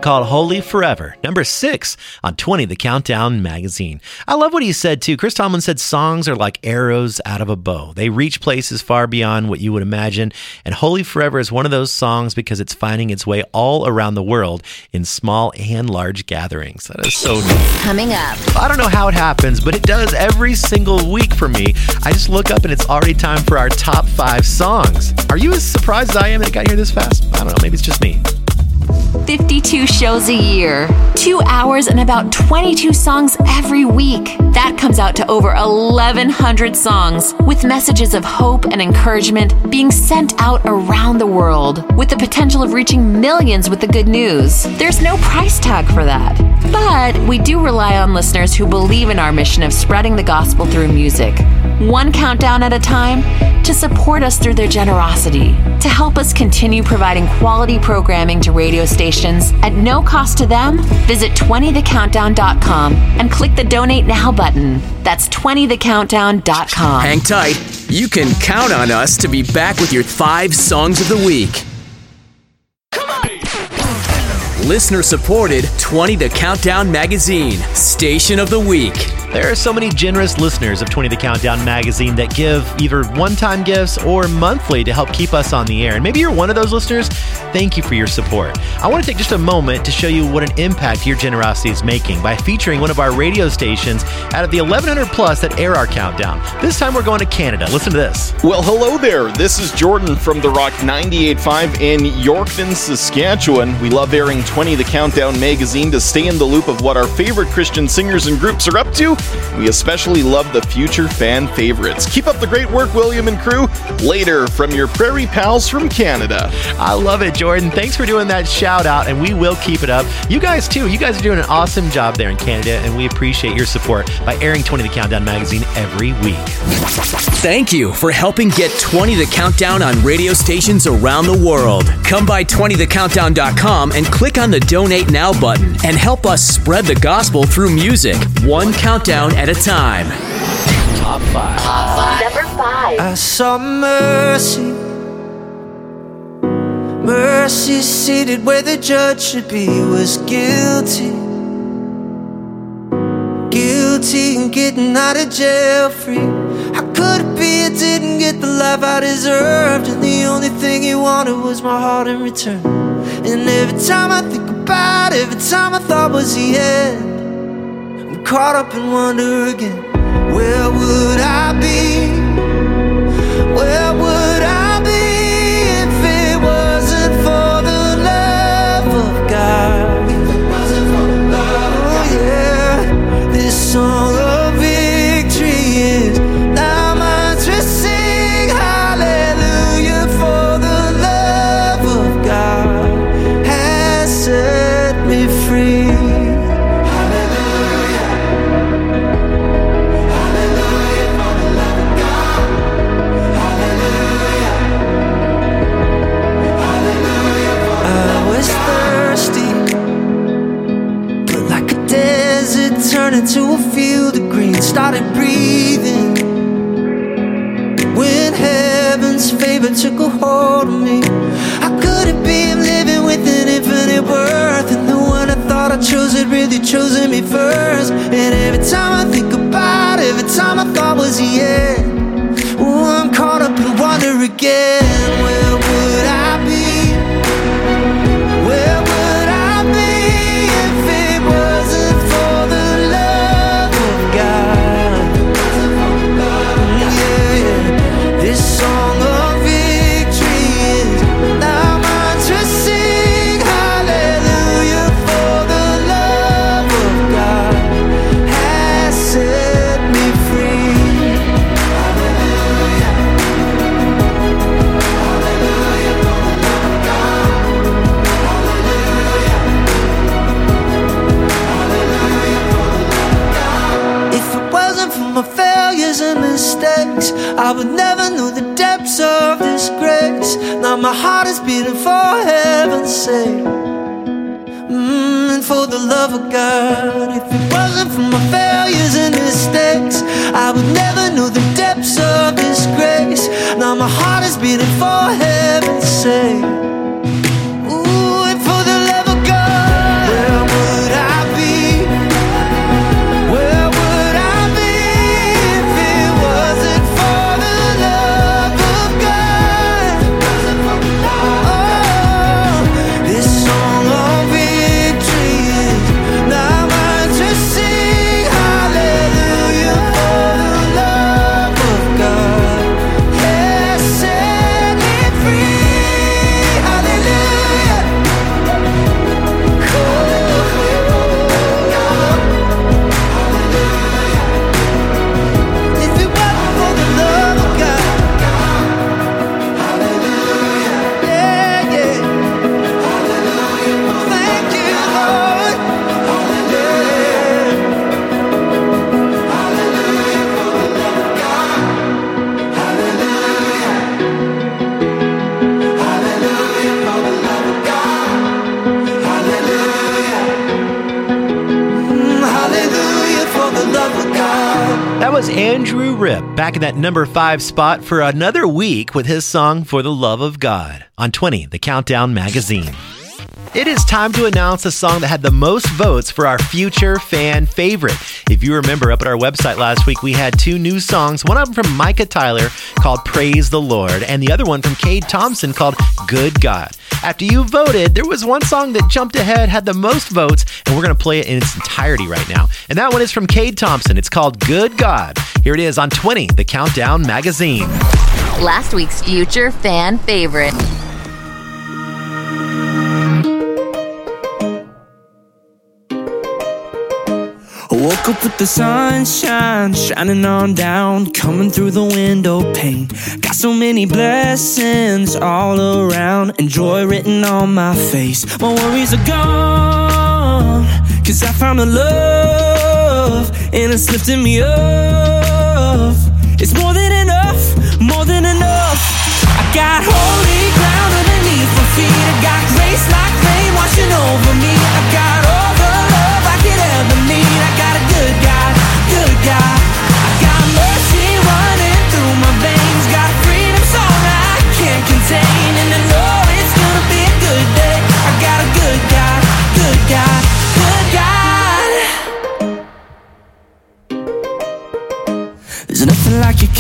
Called Holy Forever, number six on 20 The Countdown magazine. I love what he said too. Chris Tomlin said songs are like arrows out of a bow. They reach places far beyond what you would imagine. And Holy Forever is one of those songs because it's finding its way all around the world in small and large gatherings. That is so neat. Coming up. I don't know how it happens, but it does every single week for me. I just look up and it's already time for our top five songs. Are you as surprised as I am that it got here this fast? I don't know. Maybe it's just me. 52 shows a year, two hours, and about 22 songs every week. That comes out to over 1,100 songs with messages of hope and encouragement being sent out around the world with the potential of reaching millions with the good news. There's no price tag for that. But we do rely on listeners who believe in our mission of spreading the gospel through music, one countdown at a time, to support us through their generosity, to help us continue providing quality programming to radio stations at no cost to them. Visit 20thecountdown.com and click the donate now button. That's 20thecountdown.com. Hang tight. You can count on us to be back with your five songs of the week. Listener supported 20 The Countdown Magazine, Station of the Week. There are so many generous listeners of 20 The Countdown magazine that give either one time gifts or monthly to help keep us on the air. And maybe you're one of those listeners. Thank you for your support. I want to take just a moment to show you what an impact your generosity is making by featuring one of our radio stations out of the 1100 plus that air our countdown. This time we're going to Canada. Listen to this. Well, hello there. This is Jordan from The Rock 98.5 in Yorkton, Saskatchewan. We love airing 20 The Countdown magazine to stay in the loop of what our favorite Christian singers and groups are up to. We especially love the future fan favorites. Keep up the great work, William and crew. Later, from your prairie pals from Canada. I love it, Jordan. Thanks for doing that shout out, and we will keep it up. You guys, too. You guys are doing an awesome job there in Canada, and we appreciate your support by airing 20 The Countdown magazine every week. Thank you for helping get 20 The Countdown on radio stations around the world. Come by 20thecountdown.com and click on the Donate Now button and help us spread the gospel through music, one countdown at a time. Top five. Number five. I saw mercy. Mercy seated where the judge should be was guilty. Guilty and getting out of jail free. How could it be I didn't get the life I deserved? And the only thing he wanted was my heart in return. And every time I think about it, every time I thought was the end, I'm caught up in wonder again. Where would I be? Where would turned into a field of green. Started breathing when heaven's favor took a hold of me. How could it be living with an infinite worth? And the one I thought I chose had really chosen me first. And every time I think about it, every time I thought was the end, I'm caught up in wonder again. Where my heart is beating for heaven's sake. Mm, and for the love of God, if it wasn't for my failures and mistakes, I would never know the depths of this grace. Now my heart is beating for heaven's sake. Rip back in that number five spot for another week with his song For the Love of God on 20, the Countdown magazine. It is time to announce the song that had the most votes for our future fan favorite. If you remember, up at our website last week, we had two new songs. One of them from Micah Tyler called Praise the Lord, and the other one from Cade Thompson called Good God. After you voted, there was one song that jumped ahead, had the most votes, and we're going to play it in its entirety right now. And that one is from Cade Thompson. It's called Good God. Here it is on 20, the Countdown magazine. Last week's future fan favorite. Woke up with the sunshine shining on down, coming through the window pane. Got so many blessings all around, and joy written on my face. My worries are gone, cause I found the love, and it's lifting me up. It's more than enough, more than enough. I got holy ground underneath my feet. I got grace like rain washing over me.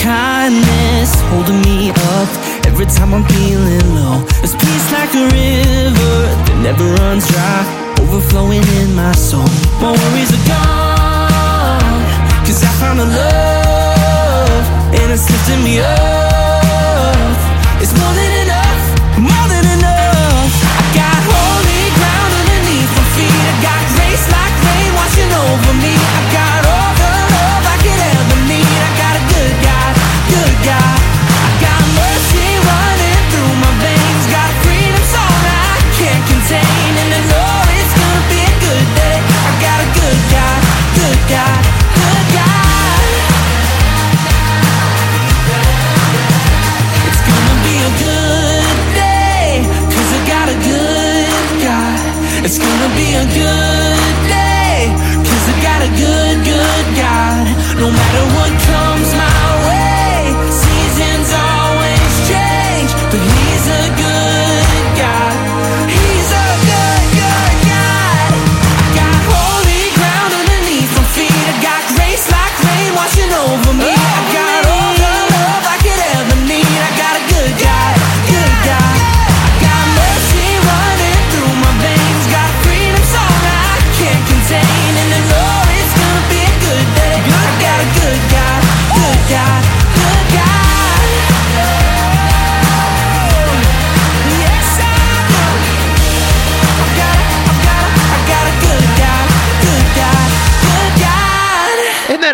Kindness holding me up. every time I'm feeling low. There's peace like a river that never runs dry, overflowing in my soul. My worries are gone, cause I found a love, and it's lifting me up. It's more than enough, more than enough. I got holy ground underneath my feet. I got grace like rain washing over me. It's gonna be a good day, 'cause I got a good, good God. No matter what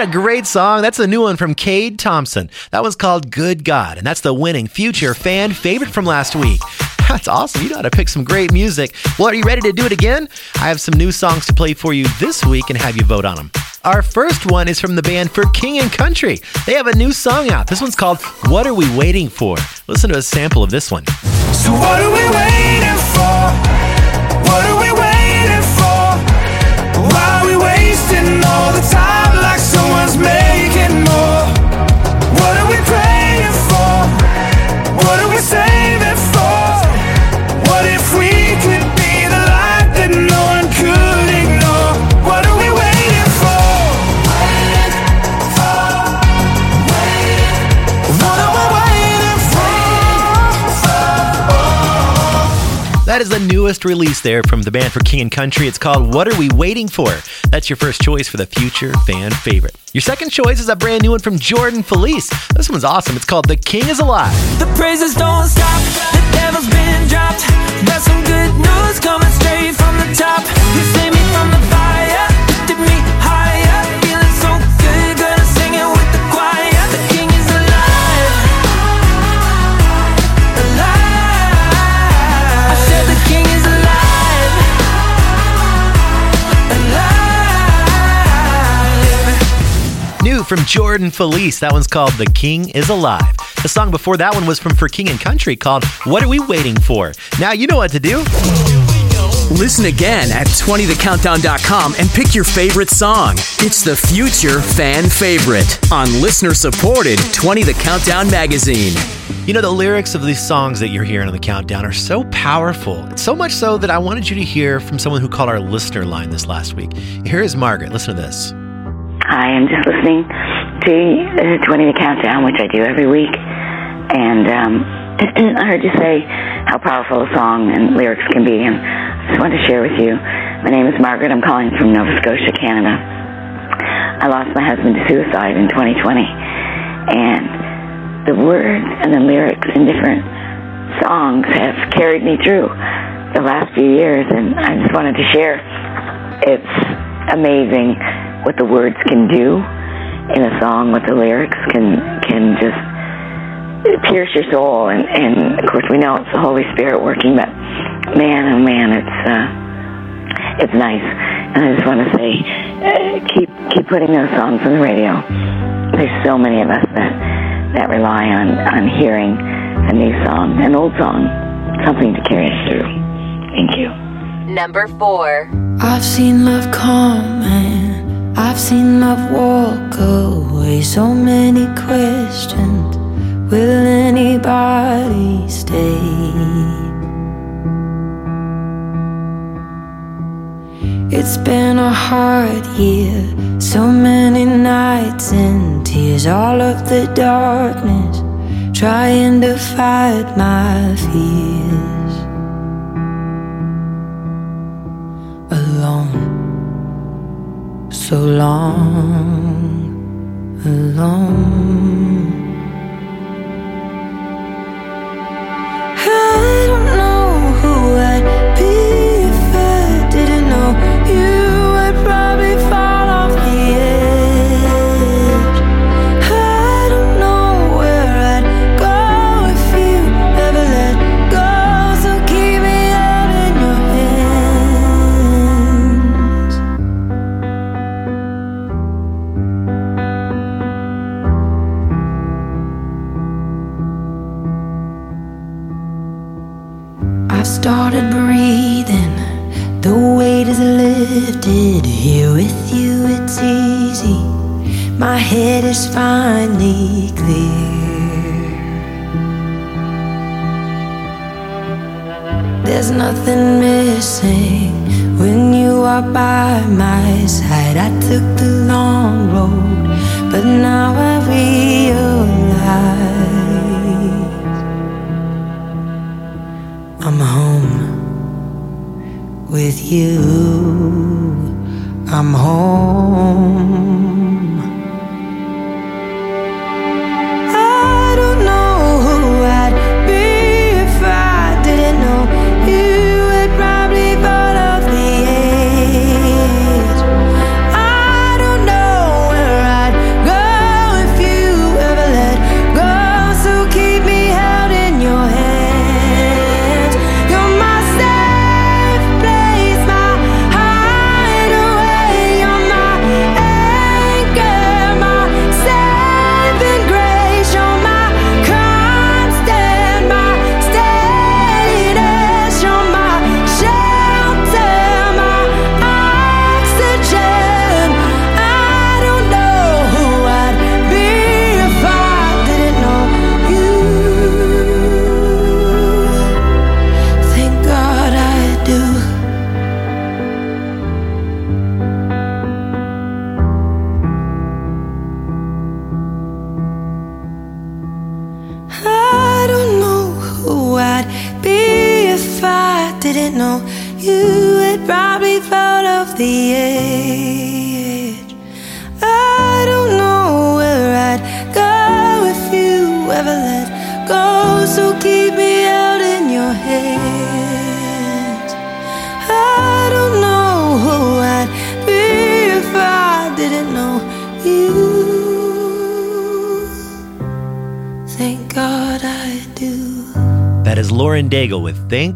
A great song? That's a new one from Cade Thompson. That one's called Good God, and that's the winning future fan favorite from last week. That's awesome. You know how to pick some great music. Well, are you ready to do it again? I have some new songs to play for you this week and have you vote on them. Our first one is from the band For King and Country. They have a new song out. This one's called What Are We Waiting For? Listen to a sample of this one. So what are we waiting for? What are we waiting for? Why are we wasting all the time like is the newest release there from the band for King and Country. It's called What Are We Waiting For? That's your first choice for the future fan favorite. Your second choice is a brand new one from Jordan Feliz. This one's awesome. It's called The King is Alive. The praises don't stop. The devil's been dropped. Some good news coming straight from the top. From Jordan Feliz. That one's called The King is Alive. The song before that one was from For King and Country called What Are We Waiting For? Now you know what to do. Listen again at 20thecountdown.com and pick your favorite song. It's the future fan favorite on listener supported 20 The Countdown magazine. You know, the lyrics of these songs that you're hearing on the countdown are so powerful. It's so much so that I wanted you to hear from someone who called our listener line this last week. Here is Margaret. Listen to this. Hi, I'm just listening to uh, 20 The Countdown, which I do every week. And um, I heard you say how powerful a song and lyrics can be. And I just wanted to share with you. My name is Margaret. I'm calling from Nova Scotia, Canada. I lost my husband to suicide in 2020. And the words and the lyrics in different songs have carried me through the last few years. And I just wanted to share. It's amazing what the words can do in a song, what the lyrics can can just pierce your soul. And, and of course, we know it's the Holy Spirit working, but man, oh man, it's uh, it's nice. And I just want to say, uh, keep keep putting those songs on the radio. There's so many of us that that rely on on hearing a new song, an old song, something to carry us through. Thank you. Number four. I've seen love come and I've seen love walk away. So many questions. Will anybody stay? It's been a hard year. So many nights and tears. All of the darkness trying to fight my fears. Alone, so long, alone.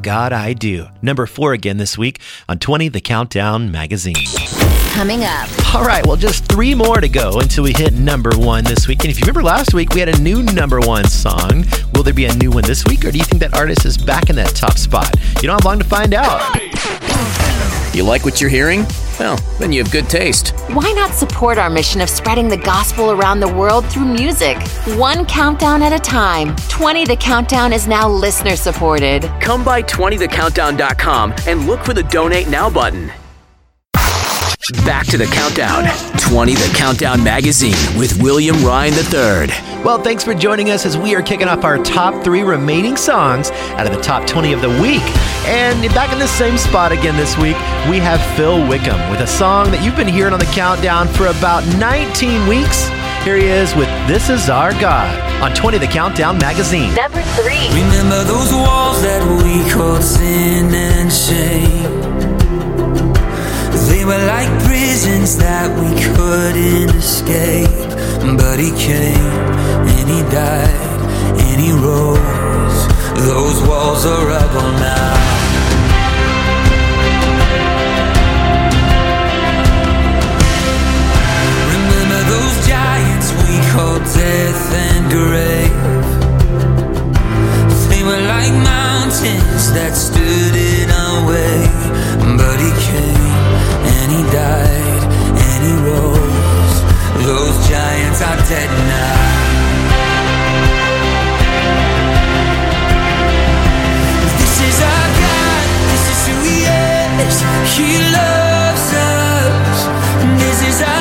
God I Do. Number four again this week on 20 The Countdown magazine. Coming up. All right, well, just three more to go until we hit number one this week. And if you remember last week, we had a new number one song. Will there be a new one this week, or do you think that artist is back in that top spot? You don't have long to find out. You like what you're hearing? Well, then you have good taste. Why not support our mission of spreading the gospel around the world through music? One countdown at a time. 20 The Countdown is now listener supported. Come by 20thecountdown.com and look for the Donate Now button. Back to the countdown 20 The Countdown Magazine with William Ryan III. Well, thanks for joining us as we are kicking off our top three remaining songs out of the top 20 of the week. And back in the same spot again this week, we have Phil Wickham with a song that you've been hearing on the countdown for about 19 weeks. Here he is with This Is Our God on 20 The Countdown Magazine. Number three. Remember those walls that we called sin and shame? They were like prisons that we couldn't escape. But he came and he died and he rose. Those walls are rubble now. death and grave. They were like mountains that stood in our way. But he came and he died and he rose. Those giants are dead now. He loves us. This is our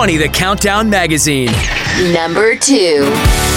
God. 20 The Countdown Magazine. Number two.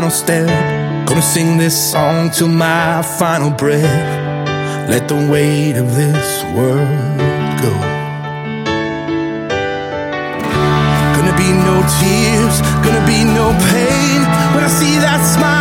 Final step. Gonna sing this song till my final breath. Let the weight of this world go. Gonna be no tears, gonna be no pain. When I see that smile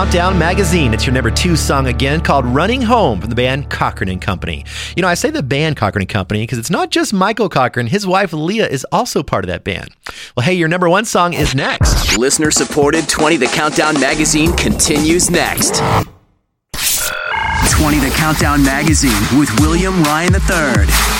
Countdown Magazine. It's your number two song again, called "Running Home" from the band Cochren and Company. You know, I say the band Cochren and Company because it's not just Michael Cochren. His wife Leah is also part of that band. Well, hey, your number one song is next. Listener supported 20 The Countdown Magazine continues next. 20 The Countdown Magazine with William Ryan III.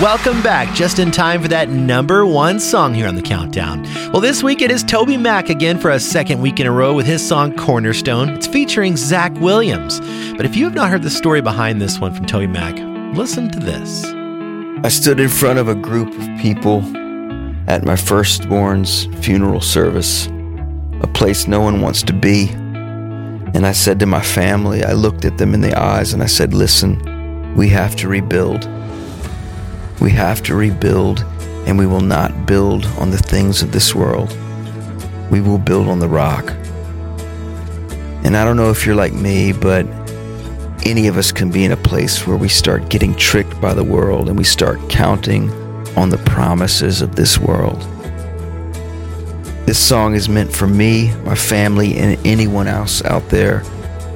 Welcome back, just in time for that number one song here on the countdown. Well, this week it is TobyMac again for a second week in a row with his song Cornerstone. It's featuring Zach Williams. But if you have not heard the story behind this one from TobyMac, listen to this. I stood in front of a group of people at my firstborn's funeral service, a place no one wants to be. And I said to my family, I looked at them in the eyes and I said, Listen, we have to rebuild. We have to rebuild, and we will not build on the things of this world. We will build on the rock. And I don't know if you're like me, but any of us can be in a place where we start getting tricked by the world and we start counting on the promises of this world. This song is meant for me, my family, and anyone else out there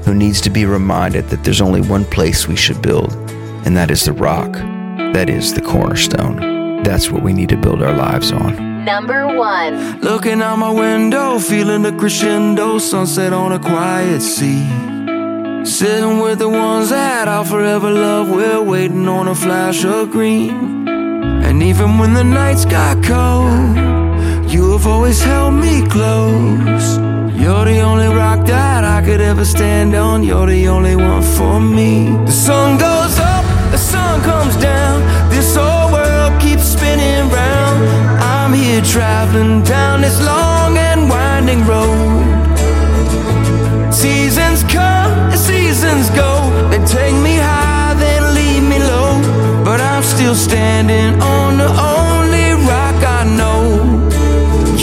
who needs to be reminded that there's only one place we should build, and that is the rock. That is the cornerstone. That's what we need to build our lives on. number one. Looking out my window, feeling the crescendo, sunset on a quiet sea. Sitting with the ones that I'll forever love, we're waiting on a flash of green. And even when the nights got cold, you have always held me close. You're the only rock that I could ever stand on, you're the only one for me. The sun goes up, the sun comes down, this whole world keeps spinning round. I'm here traveling down this long and winding road. Seasons come and seasons go. They take me high, then leave me low. But I'm still standing on the only rock I know.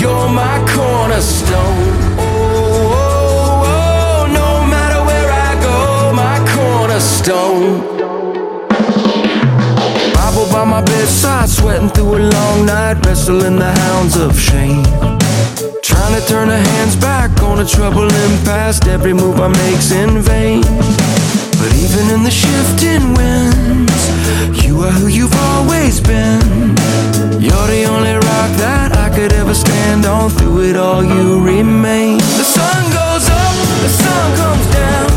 You're my cornerstone. Oh, oh, oh, no matter where I go, my cornerstone. My bedside, sweating through a long night, wrestling the hounds of shame. Trying to turn the hands back on a troubling past, every move I make's in vain. But even in the shifting winds, you are who you've always been. You're the only rock that I could ever stand on. Through it all, you remain. The sun goes up, the sun comes down.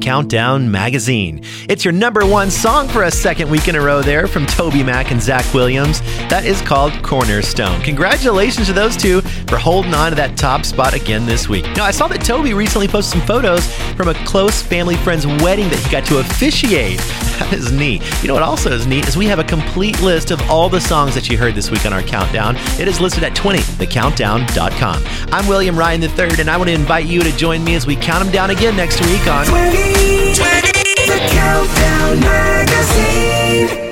Countdown Magazine. It's your number one song for a second week in a row there from TobyMac and Zach Williams. That is called Cornerstone. Congratulations to those two for holding on to that top spot again this week. Now, I saw that Toby recently posted some photos from a close family friend's wedding that he got to officiate. That is neat. You know what also is neat is we have a complete list of all the songs that you heard this week on our countdown. It is listed at 20thecountdown.com. I'm William Ryan III, and I want to invite you to join me as we count them down again next week on 20, 20, the Countdown Magazine.